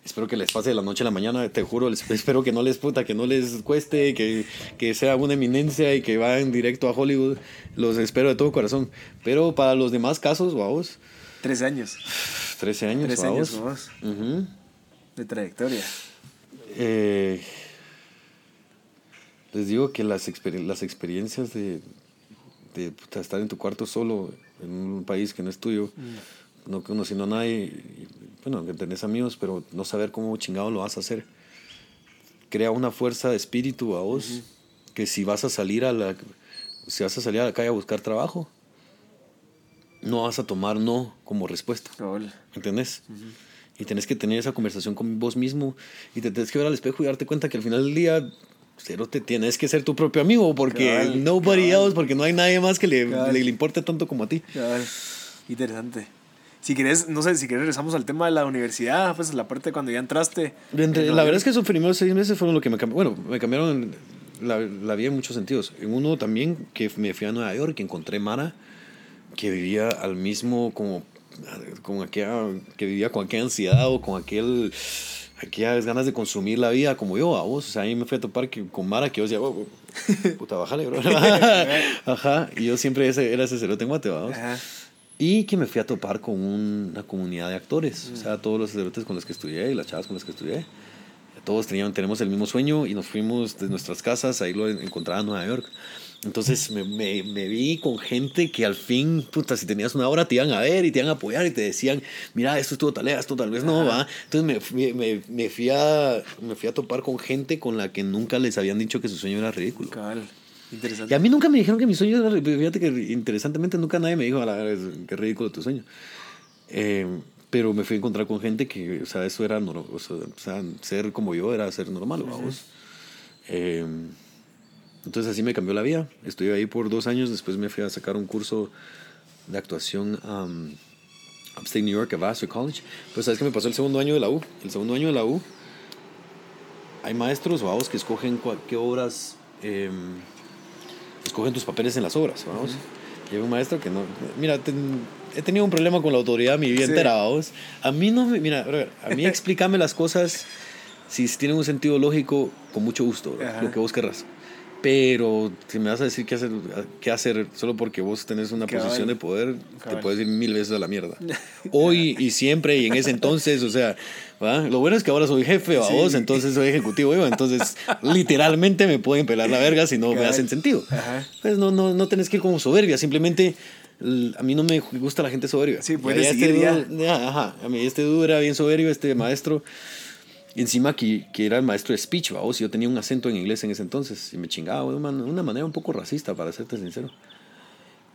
espero que les pase de la noche a la mañana, te juro, espero que no les puta, que no les cueste, que, que sea una eminencia y que vayan directo a Hollywood. Los espero de todo corazón. Pero para los demás casos, vamos. 13 años. 13 años, 13 años, vamos. De trayectoria. Eh, les digo que las, las experiencias de, de puta, estar en tu cuarto solo en un país que no es tuyo, no conociendo a nadie, y, bueno, que tenés amigos, pero no saber cómo chingado lo vas a hacer. Crea una fuerza de espíritu a vos, que si vas a salir a la si vas a salir a la calle a buscar trabajo, no vas a tomar no como respuesta. ¿Entendés? Y tenés que tener esa conversación con vos mismo y te tenés que ver al espejo y darte cuenta que al final del día, cero te tienes que ser tu propio amigo porque nobody cabal. else, porque no hay nadie más que le, le, le importe tanto como a ti. Cabal. Interesante. Si querés, no sé, si querés regresamos al tema de la universidad, pues la parte de cuando ya entraste. Entre- En la verdad es que esos primeros seis meses fueron lo que me cambiaron. Bueno, me cambiaron la, la vida en muchos sentidos. En uno también que me fui a Nueva York, que encontré Mara, que vivía al mismo, como, con aquella, que vivía con aquella ansiedad o con aquel, aquellas ganas de consumir la vida como yo, a vos. O sea, ahí me fui a topar que, con Mara que yo decía, "Oh, puta, bájale, bro. Ajá, y yo siempre ese, era ese cerote en Guate, ¿va, vos? Ajá. Y que me fui a topar con una comunidad de actores, o sea, todos los sacerdotes con los que estudié y las chavas con las que estudié. Todos tenían, tenemos el mismo sueño y nos fuimos de nuestras casas, ahí lo encontraba en Nueva York. Entonces me, me, me vi con gente que al fin, puta, si tenías una hora te iban a ver y te iban a apoyar y te decían, mira, esto estuvo tal, esto tal vez no, va. Entonces me, me, me, fui a, me fui a topar con gente con la que nunca les habían dicho que su sueño era ridículo. Cabal. Y Interesante. a mí nunca me dijeron que mi sueño era. Fíjate que interesantemente nunca nadie me dijo, a la verga, qué ridículo tu sueño. Eh, pero me fui a encontrar con gente que, o sea, eso era. O sea, ser como yo era ser normal, vamos. Eh, entonces así me cambió la vida. Estuve ahí por dos años. Después me fui a sacar un curso de actuación a um, Upstate New York, a Vassar College. Pues sabes que me pasó el segundo año de la U. El segundo año de la U. Hay maestros, vamos, que escogen qué obras. eh, escogen tus papeles en las obras, vamos. Y hay un maestro que no. Mira, ten- he tenido un problema con la autoridad mi vida Sí. entera, vamos. A mí no me. Mira, a mí explícame las cosas si tienen un sentido lógico, con mucho gusto, lo que vos querrás. Pero si me vas a decir qué hacer, qué hacer solo porque vos tenés una Cabal. posición de poder, te Cabal. puedes ir mil veces a la mierda. Hoy y siempre y en ese entonces, o sea, ¿va? lo bueno es que ahora soy jefe, ¿va? Sí. vos, entonces soy ejecutivo yo, entonces literalmente me pueden pelar la verga si no me Cabal. hacen sentido. Ajá. Pues no, no, no tenés que ir como soberbia, simplemente a mí no me gusta la gente soberbia. Sí, puedes seguir ya. dude- ya, Ajá, a mí este dude era bien soberbio, este maestro. Y encima que, que era el maestro de speech, vamos, yo tenía un acento en inglés en ese entonces y me chingaba de una, una manera un poco racista, para serte sincero.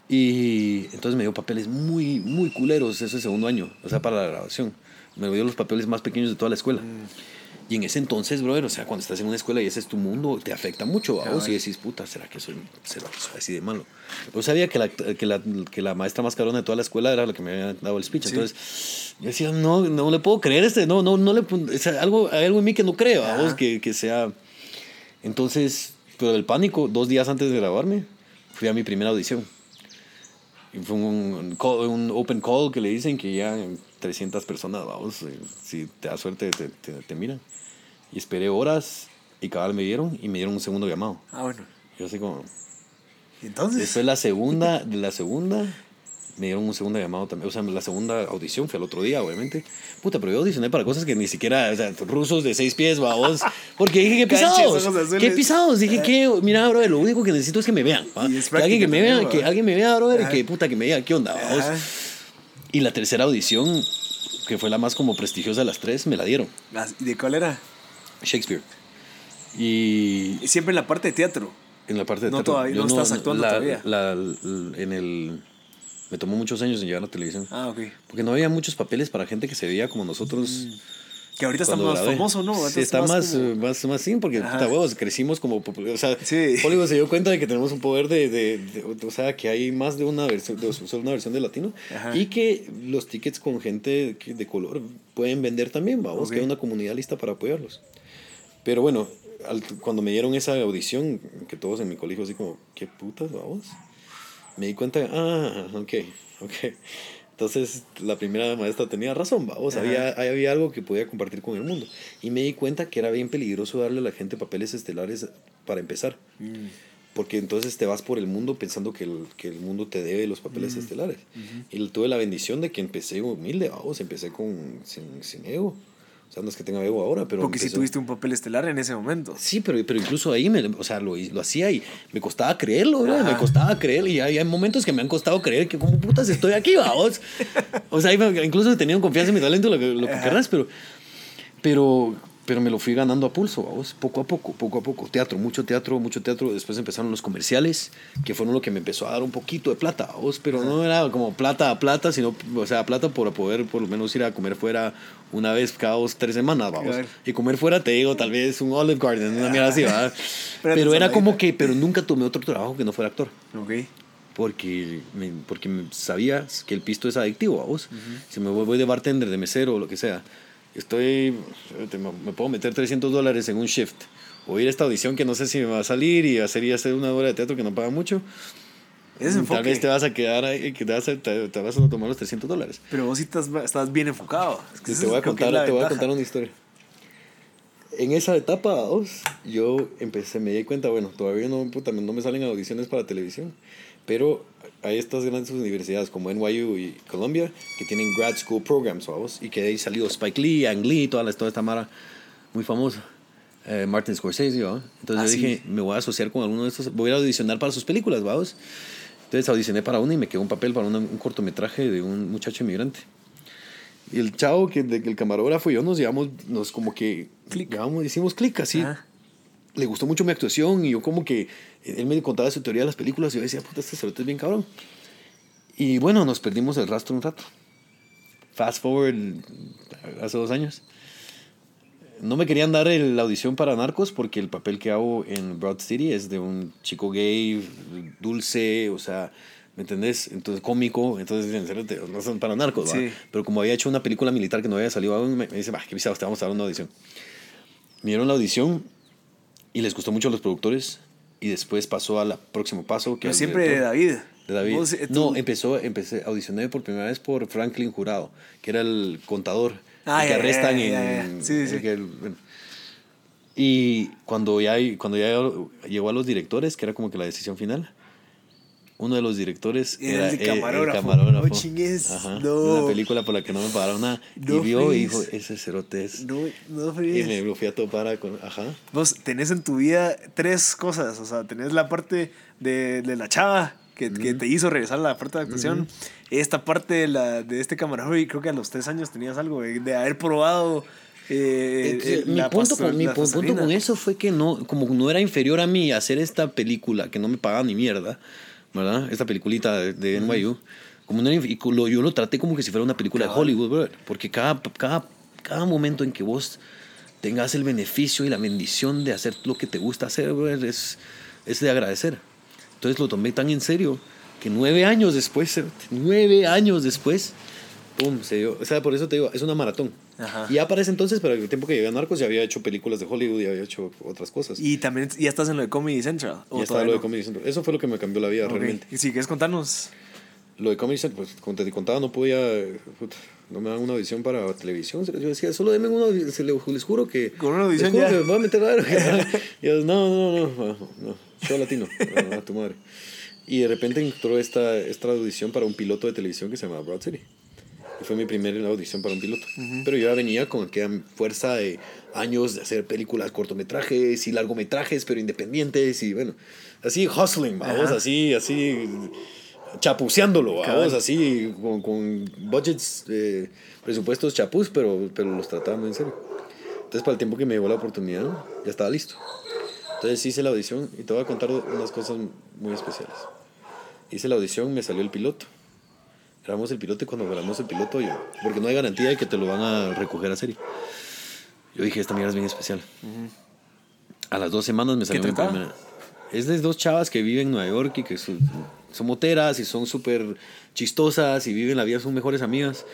Y entonces me dio papeles muy, muy culeros ese segundo año, o sea, para la grabación. Me dio los papeles más pequeños de toda la escuela. Y en ese entonces, brother, o sea, cuando estás en una escuela y ese es tu mundo, te afecta mucho, vos Cabal. y decís, puta, ¿será que soy, será que soy así de malo? Yo sabía que la, que, la, que la maestra más carona de toda la escuela era la que me había dado el speech. Sí. Entonces, yo decía, no, no le puedo creer este, no, no, no le, o sea, algo, hay algo en mí que no creo, Ajá. vos, que, que sea. Entonces, pero del pánico, dos días antes de grabarme, fui a mi primera audición. Y fue un, call- un open call que le dicen que ya 300 personas, vamos, si te da suerte te, te, te miran. Y esperé horas y cabal me dieron y me dieron un segundo llamado. Ah, bueno. Yo así como... Entonces. Después la segunda, de la segunda, me dieron un segundo llamado también. O sea, la segunda audición fue al otro día, obviamente. Puta, pero yo audicioné para cosas que ni siquiera, o sea, rusos de seis pies, babos. Porque dije, ¿qué pisados? ¿Qué pisados? Dije, que mira, bro, lo único que necesito es que me vean. Que alguien que me vea, que alguien me vea, bro, Ajá. que puta, que me diga, ¿qué onda, babos? Y la tercera audición, que fue la más como prestigiosa de las tres, me la dieron. ¿Y de cuál era? Shakespeare. Y Siempre en la parte de teatro. En la parte de No teatro. todavía- Yo no estás actuando la- todavía. la- la- en el, me tomó muchos años en llegar a la televisión. Ah, ok. Porque no había muchos papeles para gente que se veía como nosotros. Que ahorita está más famoso, ¿no? Sí, está más, como- más, más, sí, porque puta huevos, crecimos como. O sea, Sí. Hollywood se dio cuenta de que tenemos un poder de, de- de- O sea, que hay más de una versión, de solo una versión de latino. Ajá. Y que los tickets con gente de color pueden vender también, vamos, que hay una comunidad lista para apoyarlos. Pero bueno, al- cuando me dieron esa audición, que todos en mi colegio así como, ¿qué putas, vamos? Me di cuenta, ah, ok, ok. Entonces la primera maestra tenía razón, vamos, había, había algo que podía compartir con el mundo. Y me di cuenta que era bien peligroso darle a la gente papeles estelares para empezar. Mm. Porque entonces te vas por el mundo pensando que el, que el mundo te debe los papeles Mm. estelares. Y tuve la bendición de que empecé humilde, vamos, empecé con, sin, sin ego. O sea, no es que tenga ego ahora, pero... Porque sí empezó- tuviste un papel estelar en ese momento. Sí, pero, pero incluso ahí, me, o sea, lo, lo hacía y me costaba creerlo, Ajá. me costaba creer y hay, hay momentos que me han costado creer que como putas estoy aquí, vamos. O sea, incluso he tenido confianza en mi talento, lo que, lo que querrás, pero, pero, pero me lo fui ganando a pulso, vamos, poco a poco, poco a poco. Teatro, mucho teatro, mucho teatro. Después empezaron los comerciales, que fueron lo que me empezó a dar un poquito de plata, vamos, pero no era como plata a plata, sino, o sea, plata por poder por lo menos ir a comer fuera una vez cada dos, tres semanas, vamos. Claro. Y comer fuera, te digo, tal vez un Olive Garden, una mierda así, ¿verdad? Pero era como que, pero nunca tomé otro trabajo que no fuera actor. Ok. Porque, me, porque me- sabía que el pisto es adictivo a vos. Si me voy, voy de bartender, de mesero o lo que sea, estoy, me puedo meter 300 dólares en un shift. O ir a esta audición que no sé si me va a salir y hacer, y hacer una hora de teatro que no paga mucho. Ese enfoque. Tal vez te vas a quedar ahí, que te vas a, te, te vas a tomar los 300 dólares. Pero vos sí estás, estás bien enfocado. Es que Te, voy a contar, te voy a contar una historia. En esa etapa, dos, yo empecé, me di cuenta, bueno, todavía no, puta, no me salen audiciones para televisión, pero hay estas grandes universidades como NYU y Columbia que tienen grad school programs, vamos, y que de ahí salió Spike Lee, Ang Lee, toda, la, toda esta mara muy famosa. Eh, Martin Scorsese, ¿va? Entonces Ah, yo sí. dije, me voy a asociar con alguno de estos, voy a audicionar para sus películas, vamos. Entonces audicioné para una y me quedó un papel para una- un cortometraje de un muchacho inmigrante. Y el chavo, que, el camarógrafo y yo nos llevamos, nos como que, llevamos, hicimos clic así. Ajá. Le gustó mucho mi actuación y yo como que, él me contaba su teoría de las películas y yo decía, puta, este cerote es bien cabrón. Y bueno, nos perdimos el rastro un rato. Fast forward, hace dos años. No me querían dar el- la audición para Narcos porque el papel que hago en Broad City es de un chico gay, dulce, o sea, ¿me entendés? Entonces cómico, entonces en serio te- no son para Narcos, ¿va? Sí. Pero como había hecho una película militar que no había salido aún, me, me dice, bah, qué pisados, te vamos a dar una audición. Me dieron la audición y les gustó mucho a los productores y después pasó al próximo paso. Que Pero siempre de. David. De David. Vos, eh, No, empezó, empecé, audicioné por primera vez por Franklin Jurado, que era el contador Ah, el que arrestan en... ya, ya. Sí, sí, el sí. bueno. Y cuando ya, cuando ya llegó a los directores, que era como que la decisión final, uno de los directores Era el era, el- camarógrafo. camarógrafo. No chingues, Ajá, no. Una película por la que no me pagaron nada. No y vio y dijo, ese cerote es... No, no Y fregues. me lo fui a topar con... Ajá. Vos tenés en tu vida tres cosas. O sea, tenés la parte de, de la chava que, que te hizo regresar a la parte de actuación. Esta parte de, la, de este camarógrafo, y creo que a los tres años tenías algo de, de haber probado. eh, Entonces, eh, mi punto, con, mi punto con eso fue que no, como no era inferior a mí hacer esta película que no me pagaba ni mierda, ¿verdad? Esta peliculita de, de NYU, como inf- y lo- yo lo traté como que si fuera una película de. Hollywood, brother, porque cada, cada, cada momento en que vos tengas el beneficio y la bendición de hacer lo que te gusta hacer, brother, es, es de agradecer. Entonces lo tomé tan en serio que nueve años después, nueve años después, pum, se dio. O sea, por eso te digo, es una maratón. Ajá. Y ya para ese entonces, para el tiempo que llegué a Narcos, ya había hecho películas de Hollywood y había hecho otras cosas. Y también ya estás en lo de Comedy Central. ¿o ya estaba todavía lo de no? Comedy Central. Eso fue lo que me cambió la vida Ok. realmente. Y si quieres contarnos. Lo de Comedy Central, pues como te contaba, no podía. no me dan una audición para televisión. Yo decía, solo denme una audición. Les juro que. Con una audición les juro ya. que me voy a meter a Y yo, no, no, no, no. Show latino. a tu madre. Y de repente entró esta, esta audición para un piloto de televisión que se llamaba Broad City. Y fue mi primera audición para un piloto. Pero yo ya venía con aquella fuerza de años de hacer películas, cortometrajes y largometrajes, pero independientes. Y bueno, así hustling, vamos, Ajá. así, así chapuceándolo, vamos, así con, con budgets, eh, presupuestos chapús, pero, pero los trataba muy en serio. Entonces, para el tiempo que me llegó la oportunidad, ya estaba listo. Entonces hice la audición y te voy a contar unas cosas muy especiales. Hice la audición, me salió el piloto. Grabamos el piloto y cuando grabamos el piloto, yo, porque no hay garantía de que te lo van a recoger a serie. Yo dije, esta mierda es bien especial. A las dos semanas me salió mi primera. Es de dos chavas que viven en Nueva York y que son, son moteras y son súper chistosas y viven la vida, son mejores amigas.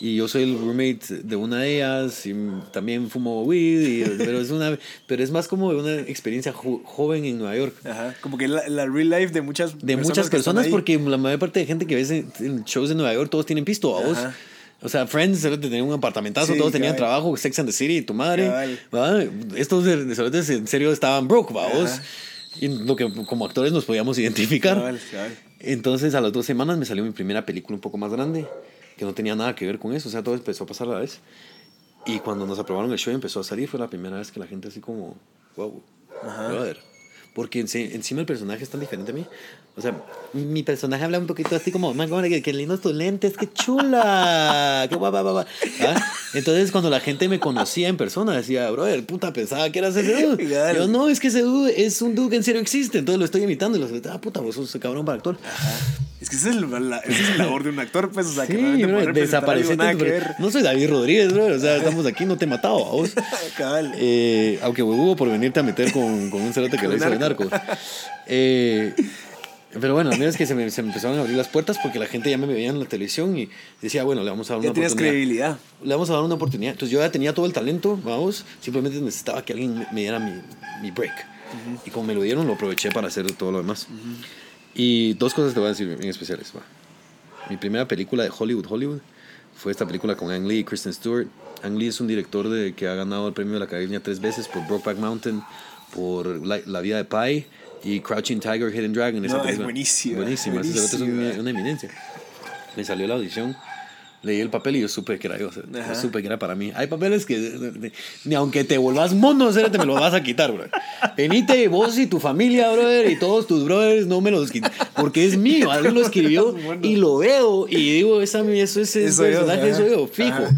Y yo soy el roommate de una de ellas y también fumo weed, y- pero, es una, pero es más como una experiencia jo- joven en Nueva York. Ajá. Como que la, la real life de muchas De muchas que están personas, porque la mayor parte de gente que ves en, en shows de Nueva York, todos tienen pisto, ¿va vos? O sea, Friends, tenían un apartamentazo, Sí, todos tenían cabal. trabajo, Sex and the City, tu madre. Estos de- de cerotes en serio estaban broke, ¿va vos? Ajá. Y lo que como actores nos podíamos identificar. Cabal, cabal. Entonces, a las dos semanas me salió mi primera película un poco más grande, que no tenía nada que ver con eso, o sea, todo empezó a pasar a la vez. Y cuando nos aprobaron el show y empezó a salir, fue la primera vez que la gente así como, wow, brother. Porque en- encima el personaje es tan diferente a mí. O sea, mi personaje habla un poquito así como, man, qué, qué lindos tus lentes, qué chula, qué guapa, guapa. ¿Ah? Entonces, cuando la gente me conocía en persona, decía, brother, puta, pensaba que eras ese dude. Claro. Yo, no, es que ese dude es un dude que en serio existe. Entonces lo estoy imitando y los ah, puta, vos sos ese cabrón para actor. Es que ese es, el, la, es labor de un actor, pues, o sea, Sí, que bro, ver. No soy David Rodríguez, bro. O sea, estamos aquí, no te he matado a vos. Cabal. Eh, aunque huevo por venirte a meter con, con un cerote que lo hizo de narco. Eh, pero bueno, mira, es que se me, se me empezaron a abrir las puertas porque la gente ya me veía en la televisión y decía, bueno, le vamos a dar una Ya oportunidad. credibilidad. Le vamos a dar una oportunidad. Entonces yo ya tenía todo el talento, vamos, simplemente necesitaba que alguien me, me diera mi, mi break. Y como me lo dieron, lo aproveché para hacer todo lo demás. Y dos cosas te voy a decir en especiales. va. Mi primera película de Hollywood, Hollywood, fue esta película con Ang Lee y Kristen Stewart. Ang Lee es un director de, que ha ganado el premio de la Academia tres veces por Brokeback Mountain, por La, La vida de Pi y Crouching Tiger, Hidden Dragon. esa No, es película. buenísima, Buenísima. cerote es buenísima. una, una eminencia. Me salió la audición. Leí el papel y yo supe que era yo, yo supe que era para mí. Hay papeles que ni aunque te vuelvas mono, te me lo vas a quitar, bro. Venite vos y tu familia, brother, y todos tus brothers, no me los quites. Porque es mío, alguien lo escribió y lo veo y digo, esa, eso es yo, personaje, eso yo, fijo. Ajá.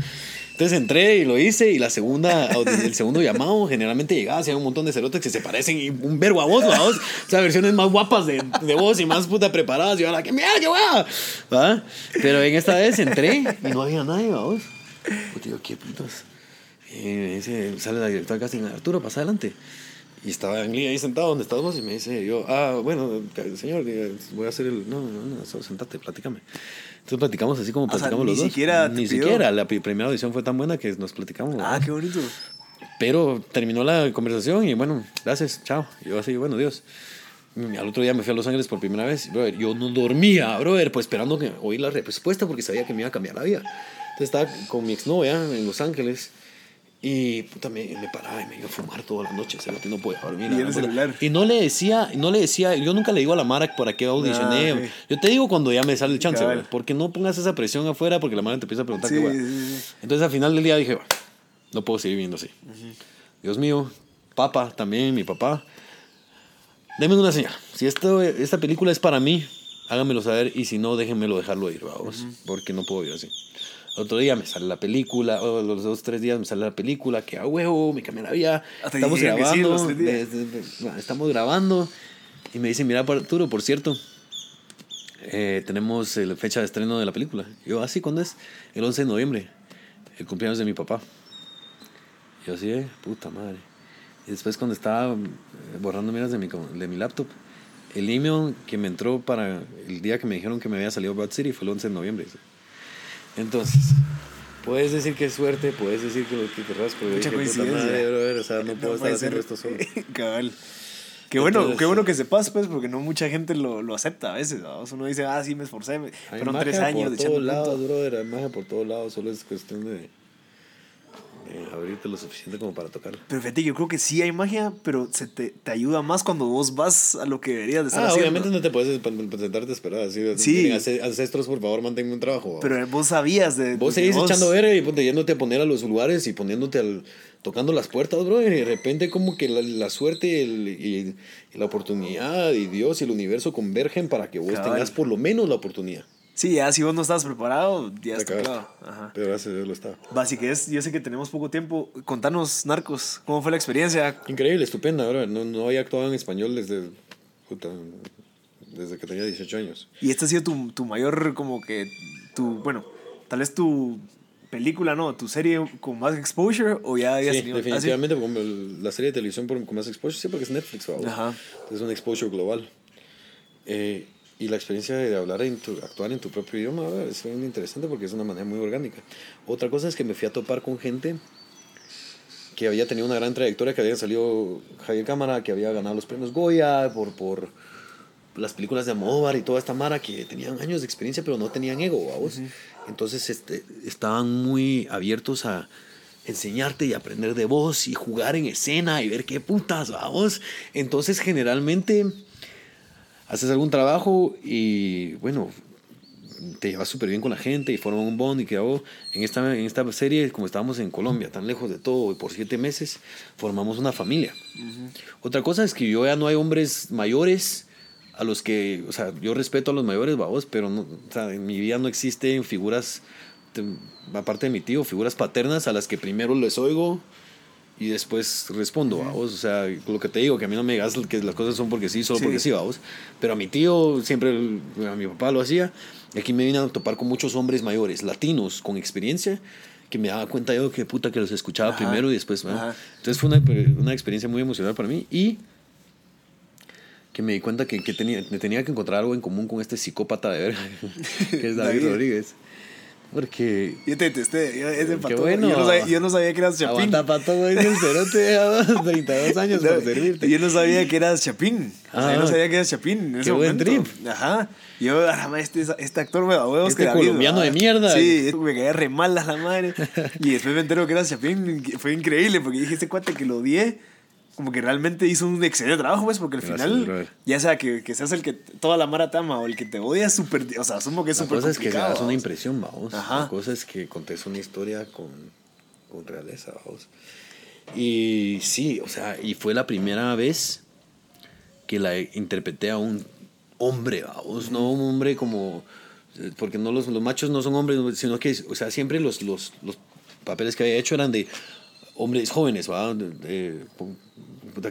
Entonces entré y lo hice y la segunda, el segundo llamado generalmente llegaba, hacía un montón de cerotes que se parecen y un verbo a vos, ¿va? O sea, versiones más guapas de, de vos y más puta preparadas. Y ahora, ¡qué mierda, qué hueá! ¿Va? Pero en esta vez entré y no había nadie, ¿va vos? Puta, yo, ¿qué putas? Y me dice, sale la directora de casting, Arturo, pasa adelante. Y estaba Lee ahí sentado donde estás vos y me dice yo, ah, bueno, señor, voy a hacer el... No, no, no, solo sentate, platícame. Entonces platicamos así como O sea, platicamos ni los dos. siquiera Ni pidió. siquiera. La pri- primera audición fue tan buena que nos platicamos. Ah, ¿no? qué bonito. Pero terminó la conversación y bueno, gracias, chao. Yo así, bueno, Dios. Y Al otro día me fui a Los Ángeles por primera vez. Brother, yo no dormía, brother, pues esperando que oír la respuesta porque sabía que me iba a cambiar la vida. Entonces estaba con mi exnovia en Los Ángeles y puta, me, me paraba y me iba a fumar toda la noche. ¿sabes? No podía dormir. Y el celular. Y no le decía, no le decía, yo nunca le digo a la Mara para qué audicioné. Ah. Yo te digo cuando ya me sale el chance, brother, porque no pongas esa presión afuera porque la Mara te empieza a preguntar Sí, qué sí, sí. Entonces al final del día dije, "Va, no puedo seguir viviendo así. Dios mío, papá también, mi papá. Denme una señal. Si esto, esta película es para mí, háganmelo saber y si no, déjenmelo dejarlo ir, vamos, porque no puedo vivir así. Otro día me sale la película, o los dos, tres días me sale la película, que a huevo, me cambié la vida. Hasta Estamos grabando, de- de- de- estamos grabando y me dicen, mira, Arturo, por cierto, eh, tenemos la fecha de estreno de la película. Yo, así, ¿cuándo es? El 11 de noviembre, el cumpleaños de mi papá. Yo así, eh, puta madre. Y después cuando estaba eh, borrando miras de mi, de mi laptop, el email que me entró para el día que me dijeron que me había salido Broad City fue el 11 de noviembre. Entonces, puedes decir que es suerte, puedes decir que lo que querrás, pero Mucha coincidencia. madre, brother, o sea, no puedo estar haciendo esto solo. Cabal. Qué bueno, Entonces- qué bueno que sepas, pues, porque no mucha gente lo, lo acepta a veces. ¿no? Uno dice, ah, sí, me esforcé, me- fueron tres años por de todos lados, brother, hay magia por todos lados, solo es cuestión de, de abrirte lo suficiente como para tocar. Pero fíjate, yo creo que sí hay magia, pero se te, te ayuda más cuando vos vas a lo que deberías de estar Ah, haciendo. obviamente no te puedes presentarte a esperar. Así, Sí. Ancestros, por favor, manténme un trabajo. Pero vos sabías de... Vos seguís vos- echando verga y ponte yéndote a poner a los lugares y poniéndote al. tocando las puertas, bro. Y de repente, como que la, la suerte y, el- y- y la oportunidad y Dios y el universo convergen para que vos Cabal. tengas por lo menos la oportunidad. Sí, ya si vos no estás preparado, ya está claro. Ajá. Pero gracias a Dios lo estaba. Así que es, yo sé que tenemos poco tiempo. Contanos, Narcos, ¿cómo fue la experiencia? Increíble, estupenda, bro. No, no había actuado en español desde. puta, desde que tenía 18 años. Y esta ha sido tu, tu mayor, como que, tu, bueno, tal vez tu película, ¿no? Tu serie con más exposure o ya habías Sí, tenido- ah, sí? definitivamente, como la serie de televisión con más exposure, sí, porque es Netflix, ¿va? Ajá. Es un exposure global. Eh, y la experiencia de hablar, en tu, actuar en tu propio idioma, es muy interesante porque es una manera muy orgánica. Otra cosa es que me fui a topar con gente que había tenido una gran trayectoria, que había salido Javier Cámara, que había ganado los premios Goya por, por las películas de Amóvar y toda esta mara que tenían años de experiencia pero no tenían ego, vamos. Entonces este, estaban muy abiertos a enseñarte y aprender de vos y jugar en escena y ver qué putas, vamos. Entonces generalmente haces algún trabajo y bueno, te llevas súper bien con la gente y forman un bond y que oh, en esta, en esta serie, como estábamos en Colombia, tan lejos de todo, y por siete meses, formamos una familia. Otra cosa es que yo ya no hay hombres mayores a los que, o sea, yo respeto a los mayores, babos, pero no, o sea, en mi vida no existen figuras, te- aparte de mi tío, figuras paternas a las que primero les oigo y después respondo, vamos. O sea, lo que te digo, que a mí no me digas que las cosas son porque sí, solo Sí. porque sí, vamos. Pero a mi tío, siempre, a mi papá lo hacía. Y aquí me vine a topar con muchos hombres mayores, latinos, con experiencia, que me daba cuenta yo que puta que los escuchaba Ajá. primero y después. Ajá. Entonces fue una, una experiencia muy emocional para mí y que me di cuenta que, que tenía, me tenía que encontrar algo en común con este psicópata de ver, que es David, David. Rodríguez. Porque Yo te testé, yo, ese Qué pato, bueno. yo, no sabía, yo no sabía que eras Chapín. aguanta pato, güey, el cerote, a 32 años por servirte. Yo no sabía que eras Chapín. O sea, yo no sabía que eras Chapín en ese Qué buen momento. trip. Ajá. Yo, este, este actor me da huevos Este que David, colombiano ¿verdad? de mierda. Sí, me caía re mal a la madre. Y después me entero que eras Chapín. Fue increíble porque dije, este cuate que lo odié, como que realmente hizo un excelente trabajo, pues, porque al Gracias, final, brother. ya sea que, que seas el que toda la mara te ama o el que te odia, es súper. O sea, asumo que es La súper cosa es que complicado. das una impresión, vamos. Ajá. La cosa es que contes una historia con, con realeza, vamos. Y sí, o sea, y fue la primera vez que la interpreté a un hombre, vamos, no un hombre como... Porque no los, los machos no son hombres, sino que, o sea, siempre los, los, los papeles que había hecho eran de hombres jóvenes, ¿va? De- de- puta,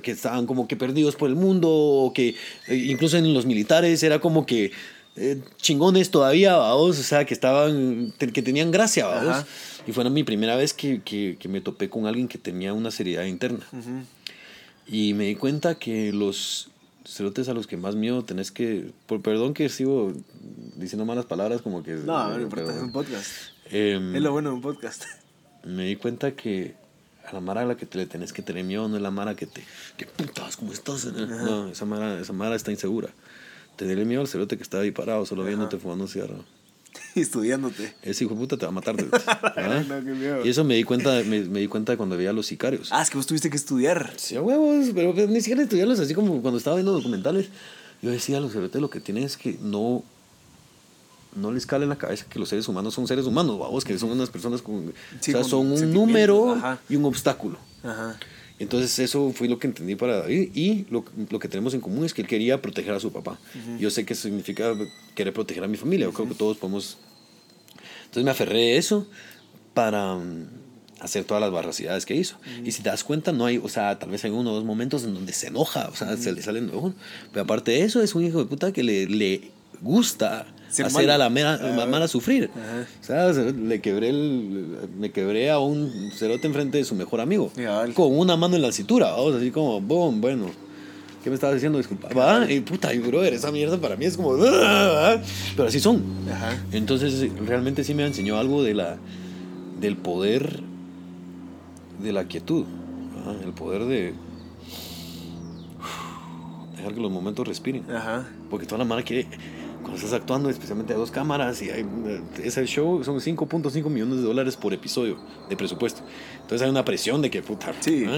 que estaban como que perdidos por el mundo, o que eh, incluso en los militares era como que eh, chingones todavía, vamos, o sea, que estaban, que tenían gracia, vamos. Ajá. Y fue mi primera vez que, que, que me topé con alguien que tenía una seriedad interna. Ujú. Y me di cuenta que los cerotes a los que más miedo tenés que... Por, perdón que sigo diciendo malas palabras como que... No, no pero- importa, es un podcast. em, Es lo bueno de un podcast. me di cuenta que a la mara a la que te le tenés que tener miedo no es la mara que te... ¿Qué putas? ¿Cómo estás? No, esa mara, esa mara está insegura. Tenerle miedo al cerote que está ahí parado solo viéndote fumando un cigarro. Estudiándote. Ese hijo de puta te va a matar. No, qué miedo. Y eso me di cuenta, me, me di cuenta cuando veía a los sicarios. Ah, es que vos tuviste que estudiar. Sí, a huevos, pero ni siquiera estudiarlos así como cuando estaba viendo documentales. Yo decía los cerotes lo que tienen es que no, no les cala en la cabeza que los seres humanos son seres humanos, vamos, que son unas personas con, Sí, o sea, son un número ajá. y un obstáculo. Ajá. Entonces eso fue lo que entendí para David y lo, lo que tenemos en común es que él quería proteger a su papá. Yo sé que eso significa querer proteger a mi familia, yo creo que todos podemos... Entonces me aferré a eso para mm, hacer todas las barracidades que hizo. Y si te das cuenta, no hay, o sea, tal vez hay uno o dos momentos en donde se enoja, o sea, se le salen de ojo. Pero aparte de eso, es un hijo de puta que le, le gusta Ser hacer malo. a la mera, Ajá. mala sufrir. Ajá. O sea, se- le quebré el, me quebré a un cerote enfrente de su mejor amigo. Con una mano en la cintura, así como, boom, bueno. ¿Qué me estabas diciendo? Disculpa. Va, y puta, y brother, esa mierda para mí es como. "Ah", Pero así son. Ajá. Entonces, realmente sí me enseñó algo de la, del poder de la quietud. El poder de. Dejar que los momentos respiren. Ajá. Porque toda la mano quiere. Cuando estás actuando, especialmente a dos cámaras, y hay, ese show son 5.5 millones de dólares por episodio de presupuesto. Entonces hay una presión de que, puta. Sí. ¿eh?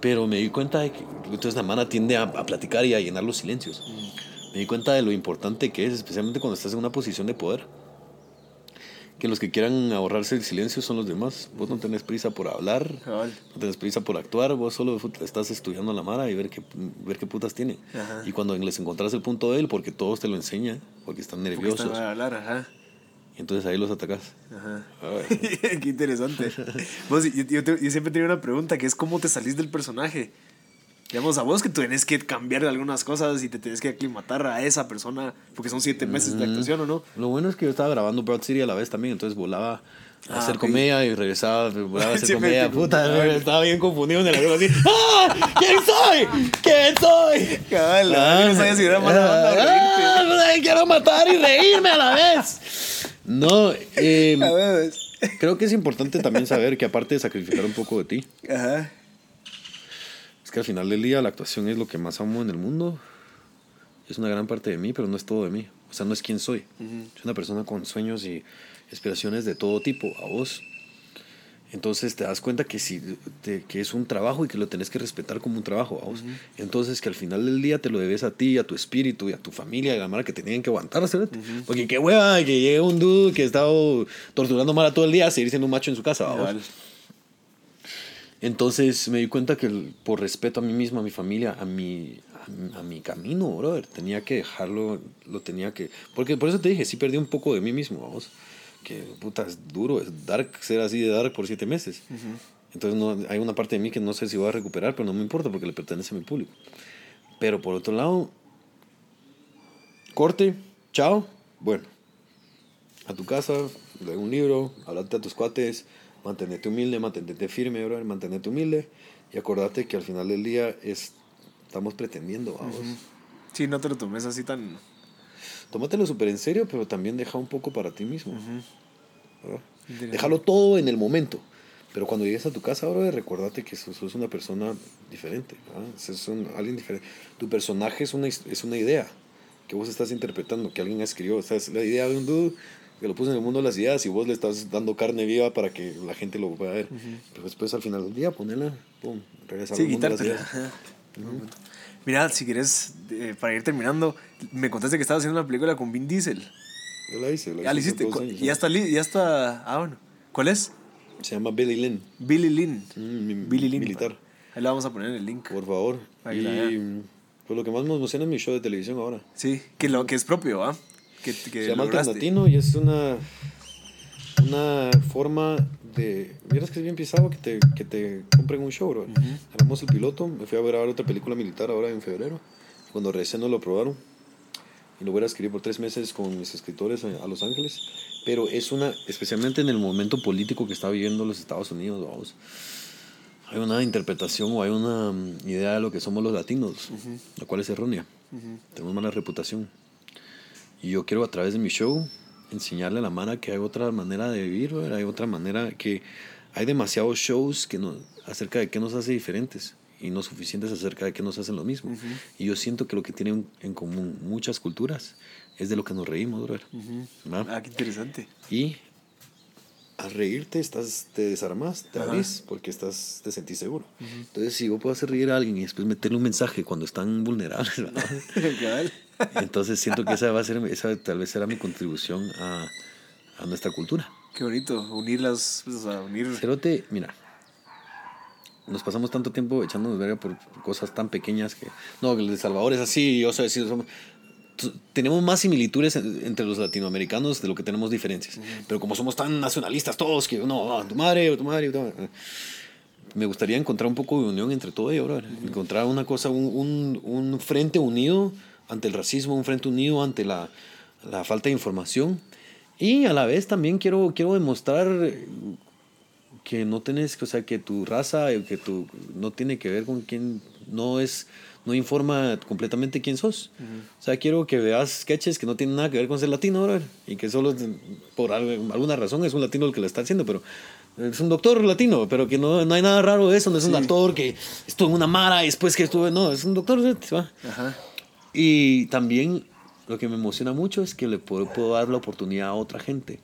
Pero me di cuenta de que entonces la mano tiende a, a platicar y a llenar los silencios. Me di cuenta de lo importante que es, especialmente cuando estás en una posición de poder. Que los que quieran ahorrarse el silencio son los demás. Vos no tenés prisa por hablar, no tenés prisa por actuar, vos solo estás estudiando a la Mara y ver qué, ver qué putas tiene. Ajá. Y cuando les encontrás el punto de él, porque todos te lo enseñan, porque están Porque nerviosos, están a hablar, ajá. y entonces ahí los atacás. Ajá. Ay. Qué interesante. Vos, yo, yo te- yo siempre tenía una pregunta que es cómo te salís del personaje. Digamos, a vos que tú tenés que cambiar algunas cosas y te tenés que aclimatar a esa persona, porque son siete meses de actuación, ¿o no? Lo bueno es que yo estaba grabando Broad City a la vez también, entonces volaba a Ah, hacer comedia y regresaba, volaba a hacer comedia. Puta, estaba bien confundido en el avión así. ¡Ah! ¿Quién soy? ¿Quién soy? Cabal, no sabía si era mala reírte. ah, quiero matar y reírme a la vez. No, eh, A ver, creo que es importante también saber que aparte de sacrificar un poco de ti, Ajá. Que al final del día la actuación es lo que más amo en el mundo. Es una gran parte de mí, pero no es todo de mí. O sea, no es quien soy. Soy una persona con sueños y aspiraciones de todo tipo, a vos. Entonces te das cuenta que, si te- que es un trabajo y que lo tenés que respetar como un trabajo, vamos. Entonces que al final del día te lo debes a ti, a tu espíritu y a tu familia y a la mara que te tienen que aguantar, ¿sabes? Porque qué hueva que llegue un dude que ha estado torturando mala todo el día a seguir siendo un macho en su casa, vamos. Cabal. Entonces me di cuenta que por respeto a mí mismo, a mi familia, a mi, a, mi- a mi camino, brother, tenía que dejarlo, lo tenía que... Porque por eso te dije, sí perdí un poco de mí mismo, vamos. Que puta, es duro, es dark ser así de dark por siete meses. Entonces no, hay una parte de mí que no sé si voy a recuperar, pero no me importa porque le pertenece a mi público. Pero por otro lado, corte, chao, bueno, a tu casa, lee un libro, hablate a tus cuates, mantenete humilde, mantenete firme, brother, mantenete humilde y acordate que al final del día es, estamos pretendiendo, vamos. Sí, no te lo tomes así tan. Tómatelo súper en serio, pero también deja un poco para ti mismo. ¿verdad? Interesante. Déjalo todo en el momento. Pero cuando llegues a tu casa, brother, recuérdate que sos, una persona diferente. Sos un- alguien diferente. Tu personaje es una, es una idea que vos estás interpretando, que alguien escribió. O sea, es la idea de un dude que lo puso en el mundo de las ideas y vos le estás dando carne viva para que la gente lo pueda ver. Pero después, al final del día, ponela, pum, regresar Sí, al mundo de las ideas. Mira, si quieres, eh, para ir terminando, me contaste que estabas haciendo una película con Vin Diesel. Yo la hice, la Ya la hice hace hiciste. años, Ya está, ya está. Ah, bueno. ¿Cuál es? Se llama Billy Lynn. Billy Lynn. Mm, mi- Billy Lynn. militar. Ahí la vamos a poner en el link. Por favor. Ahí y la pues lo que más me emociona es mi show de televisión ahora. Sí, que, lo, que es propio, ¿ah? Que, que Se llama. Alternatino y es una, una forma de... Vieras que es bien pisado que te, que te compren un show, bro. Ganamos el piloto, me fui a ahora otra película militar ahora en febrero. Cuando recién no lo aprobaron. Y lo voy a escribir por tres meses con mis escritores a Los Ángeles. Pero es una, especialmente en el momento político que está viviendo los Estados Unidos, vamos. Hay una interpretación o hay una mm, idea de lo que somos los latinos, la cual es errónea. Tenemos mala reputación. Y yo quiero a través de mi show enseñarle a la mara que hay otra manera de vivir, hay otra manera que hay demasiados shows que no, acerca de qué nos hace diferentes y no suficientes acerca de qué nos hacen lo mismo. Y yo siento que lo que tienen en común muchas culturas es de lo que nos reímos, brother. ¿Va? Ah, qué interesante. Y al reírte estás, te desarmas, te abrís porque estás, te sentís seguro. Entonces, si yo puedo hacer reír a alguien y después meterle un mensaje cuando están vulnerables, ¿verdad? Entonces siento que esa va a ser, esa tal vez será mi contribución a, a nuestra cultura. Qué bonito. Unir las. pues, o sea, unir. Cerote, mira, nos pasamos tanto tiempo echándonos verga por cosas tan pequeñas que. No, que el de Salvador es así, yo soy así. somos- tenemos más similitudes en- entre los latinoamericanos de lo que tenemos diferencias. Pero como somos tan nacionalistas todos, que no, tu madre, tu madre, tu madre. Me gustaría encontrar un poco de unión entre todo ello, brother. Encontrar una cosa, un, un, un frente unido ante el racismo, un frente unido ante la, la falta de información. Y a la vez también quiero, quiero demostrar que no tenés, o sea, que tu raza, eh, que tu, no tiene que ver con quién, no es, no informa completamente quién sos. O sea, quiero que veas sketches que no tienen nada que ver con ser latino, brother, y que solo por al- alguna razón es un latino el que lo está haciendo, pero es un doctor latino, pero que no, no hay nada raro de eso, no es un actor que estuvo en una mara y después que estuvo, no, es un doctor, ¿va? Ajá. Y también lo que me emociona mucho es que le puedo, puedo dar la oportunidad a otra gente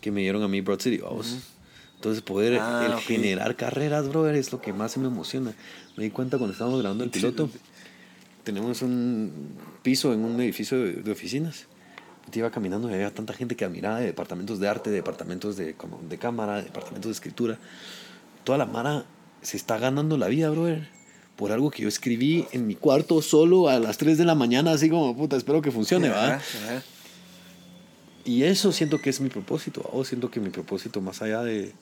que me dieron a mí Broad City, vamos. Entonces poder Ah, el ok. generar carreras, brother, es lo que más me emociona. Me di cuenta cuando estábamos grabando el piloto. Tenemos un piso en un edificio de, de oficinas. Te iba caminando y había tanta gente que admiraba de departamentos de arte, de departamentos de, como de cámara, de departamentos de escritura. Toda la mara se está ganando la vida, brother. Por algo que yo escribí en mi cuarto solo a las 3 de la mañana, así como, puta, espero que funcione, ¿va? Y eso siento que es mi propósito. O siento que mi propósito, más allá de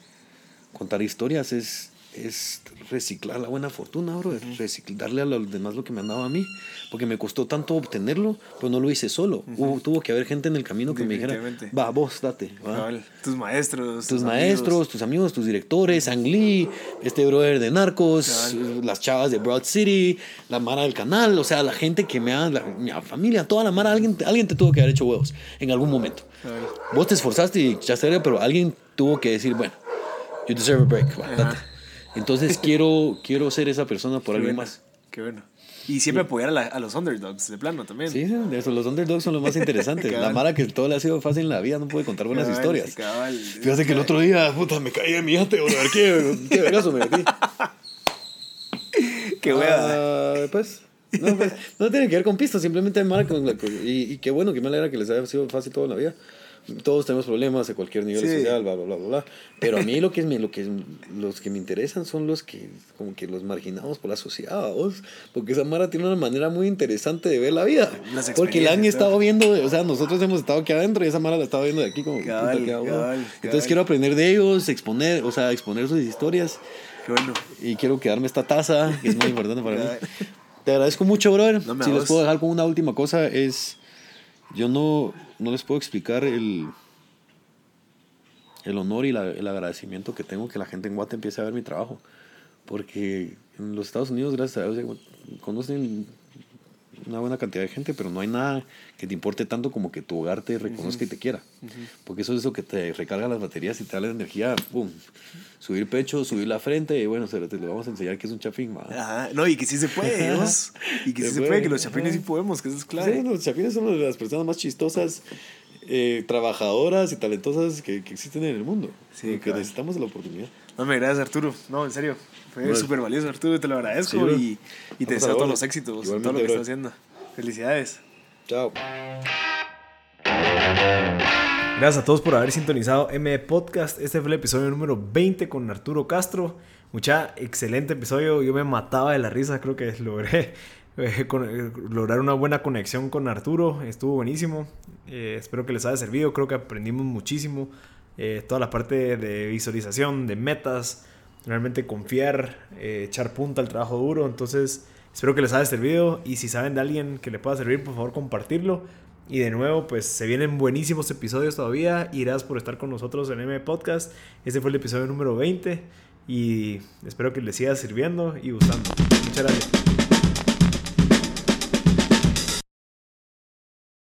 contar historias, es, es reciclar la buena fortuna, bro. Recicl- darle a los demás lo que me han dado a mí. Porque me costó tanto obtenerlo, pues no lo hice solo. Hubo- tuvo que haber gente en el camino que me dijera, va, vos, date. va". Tus maestros. Tus maestros, tus amigos, tus directores, Ang Lee, este brother de Narcos, las chavas de Broad City, la Mara del canal, o sea, la gente que me ha, la- mi familia, toda la Mara, alguien, alguien te tuvo que haber hecho huevos en algún momento. Cabal. Vos te esforzaste y echaste pero alguien tuvo que decir, bueno, you deserve a break, va. Entonces quiero, quiero ser esa persona por alguien más. Qué bueno. Y siempre apoyar a, la- a los underdogs, de plano también. Sí, eso, los underdogs son los más interesantes. la Cabal. mara que todo le ha sido fácil en la vida no puede contar buenas Cabal, historias. cabal. Fíjate que el otro día, puta, me caí de mi yate, bro. A ver qué, qué vergazo me metí. Qué hueva. Ah, pues, no, pues, no tiene que ver con pistas, simplemente mara con la- con- y, y qué bueno que me alegra que les haya sido fácil toda la vida. Todos tenemos problemas a cualquier nivel Sí. social, bla, bla, bla, bla. Pero a mí lo que, es, lo que es- los que me interesan son los que, como que los marginados por la sociedad, ¿vos? porque esa Mara tiene una manera muy interesante de ver la vida. Porque la han estado viendo, o sea, nosotros hemos estado aquí adentro y esa Mara la estaba viendo de aquí como... puta, Cabal, Entonces quiero aprender de ellos, exponer, o sea, exponer sus historias Qué bueno. y quiero quedarme esta taza, que es muy importante para mí. Te agradezco mucho, brother. No si les puedo dejar con una última cosa es, yo no, no les puedo explicar el, el honor y el agradecimiento que tengo que la gente en Guate empiece a ver mi trabajo. Porque en los Estados Unidos, gracias a Dios, conocen una buena cantidad de gente, pero no hay nada que te importe tanto como que tu hogar te reconozca y te quiera. Porque eso es eso que te recarga las baterías y te da la energía, pum, subir pecho, subir la frente, y bueno, se- te lo vamos a enseñar que es un chafín, ma. Ajá. No, y que sí se puede, Dios. Y que sí Se se puede. puede, que los chapines sí podemos, que eso es clave. Sí, los chapines son las personas más chistosas, eh, trabajadoras y talentosas que, que existen en el mundo. Sí, Y que necesitamos de la oportunidad. No me gracias, Arturo. No, en serio. Fue Bueno. súper valioso, Arturo. Te lo agradezco Sí, y, y te deseo todos los éxitos en todo lo que bro. estás haciendo. Felicidades. Chao. Gracias a todos por haber sintonizado M Podcast. Este fue el episodio número 20 con Arturo Castro. Mucha excelente episodio. Yo me mataba de la risa. Creo que logré eh, con- eh, lograr una buena conexión con Arturo. Estuvo buenísimo. Eh, espero que les haya servido. Creo que aprendimos muchísimo. Eh, toda la parte de visualización, de metas. Realmente confiar, eh, echar punta al trabajo duro. Entonces, espero que les haya servido. Y si saben de alguien que le pueda servir, por favor, compartirlo. Y de nuevo, pues se vienen buenísimos episodios todavía. Y por estar con nosotros en M Podcast. Este fue el episodio número 20. Y espero que les siga sirviendo y gustando. Muchas gracias.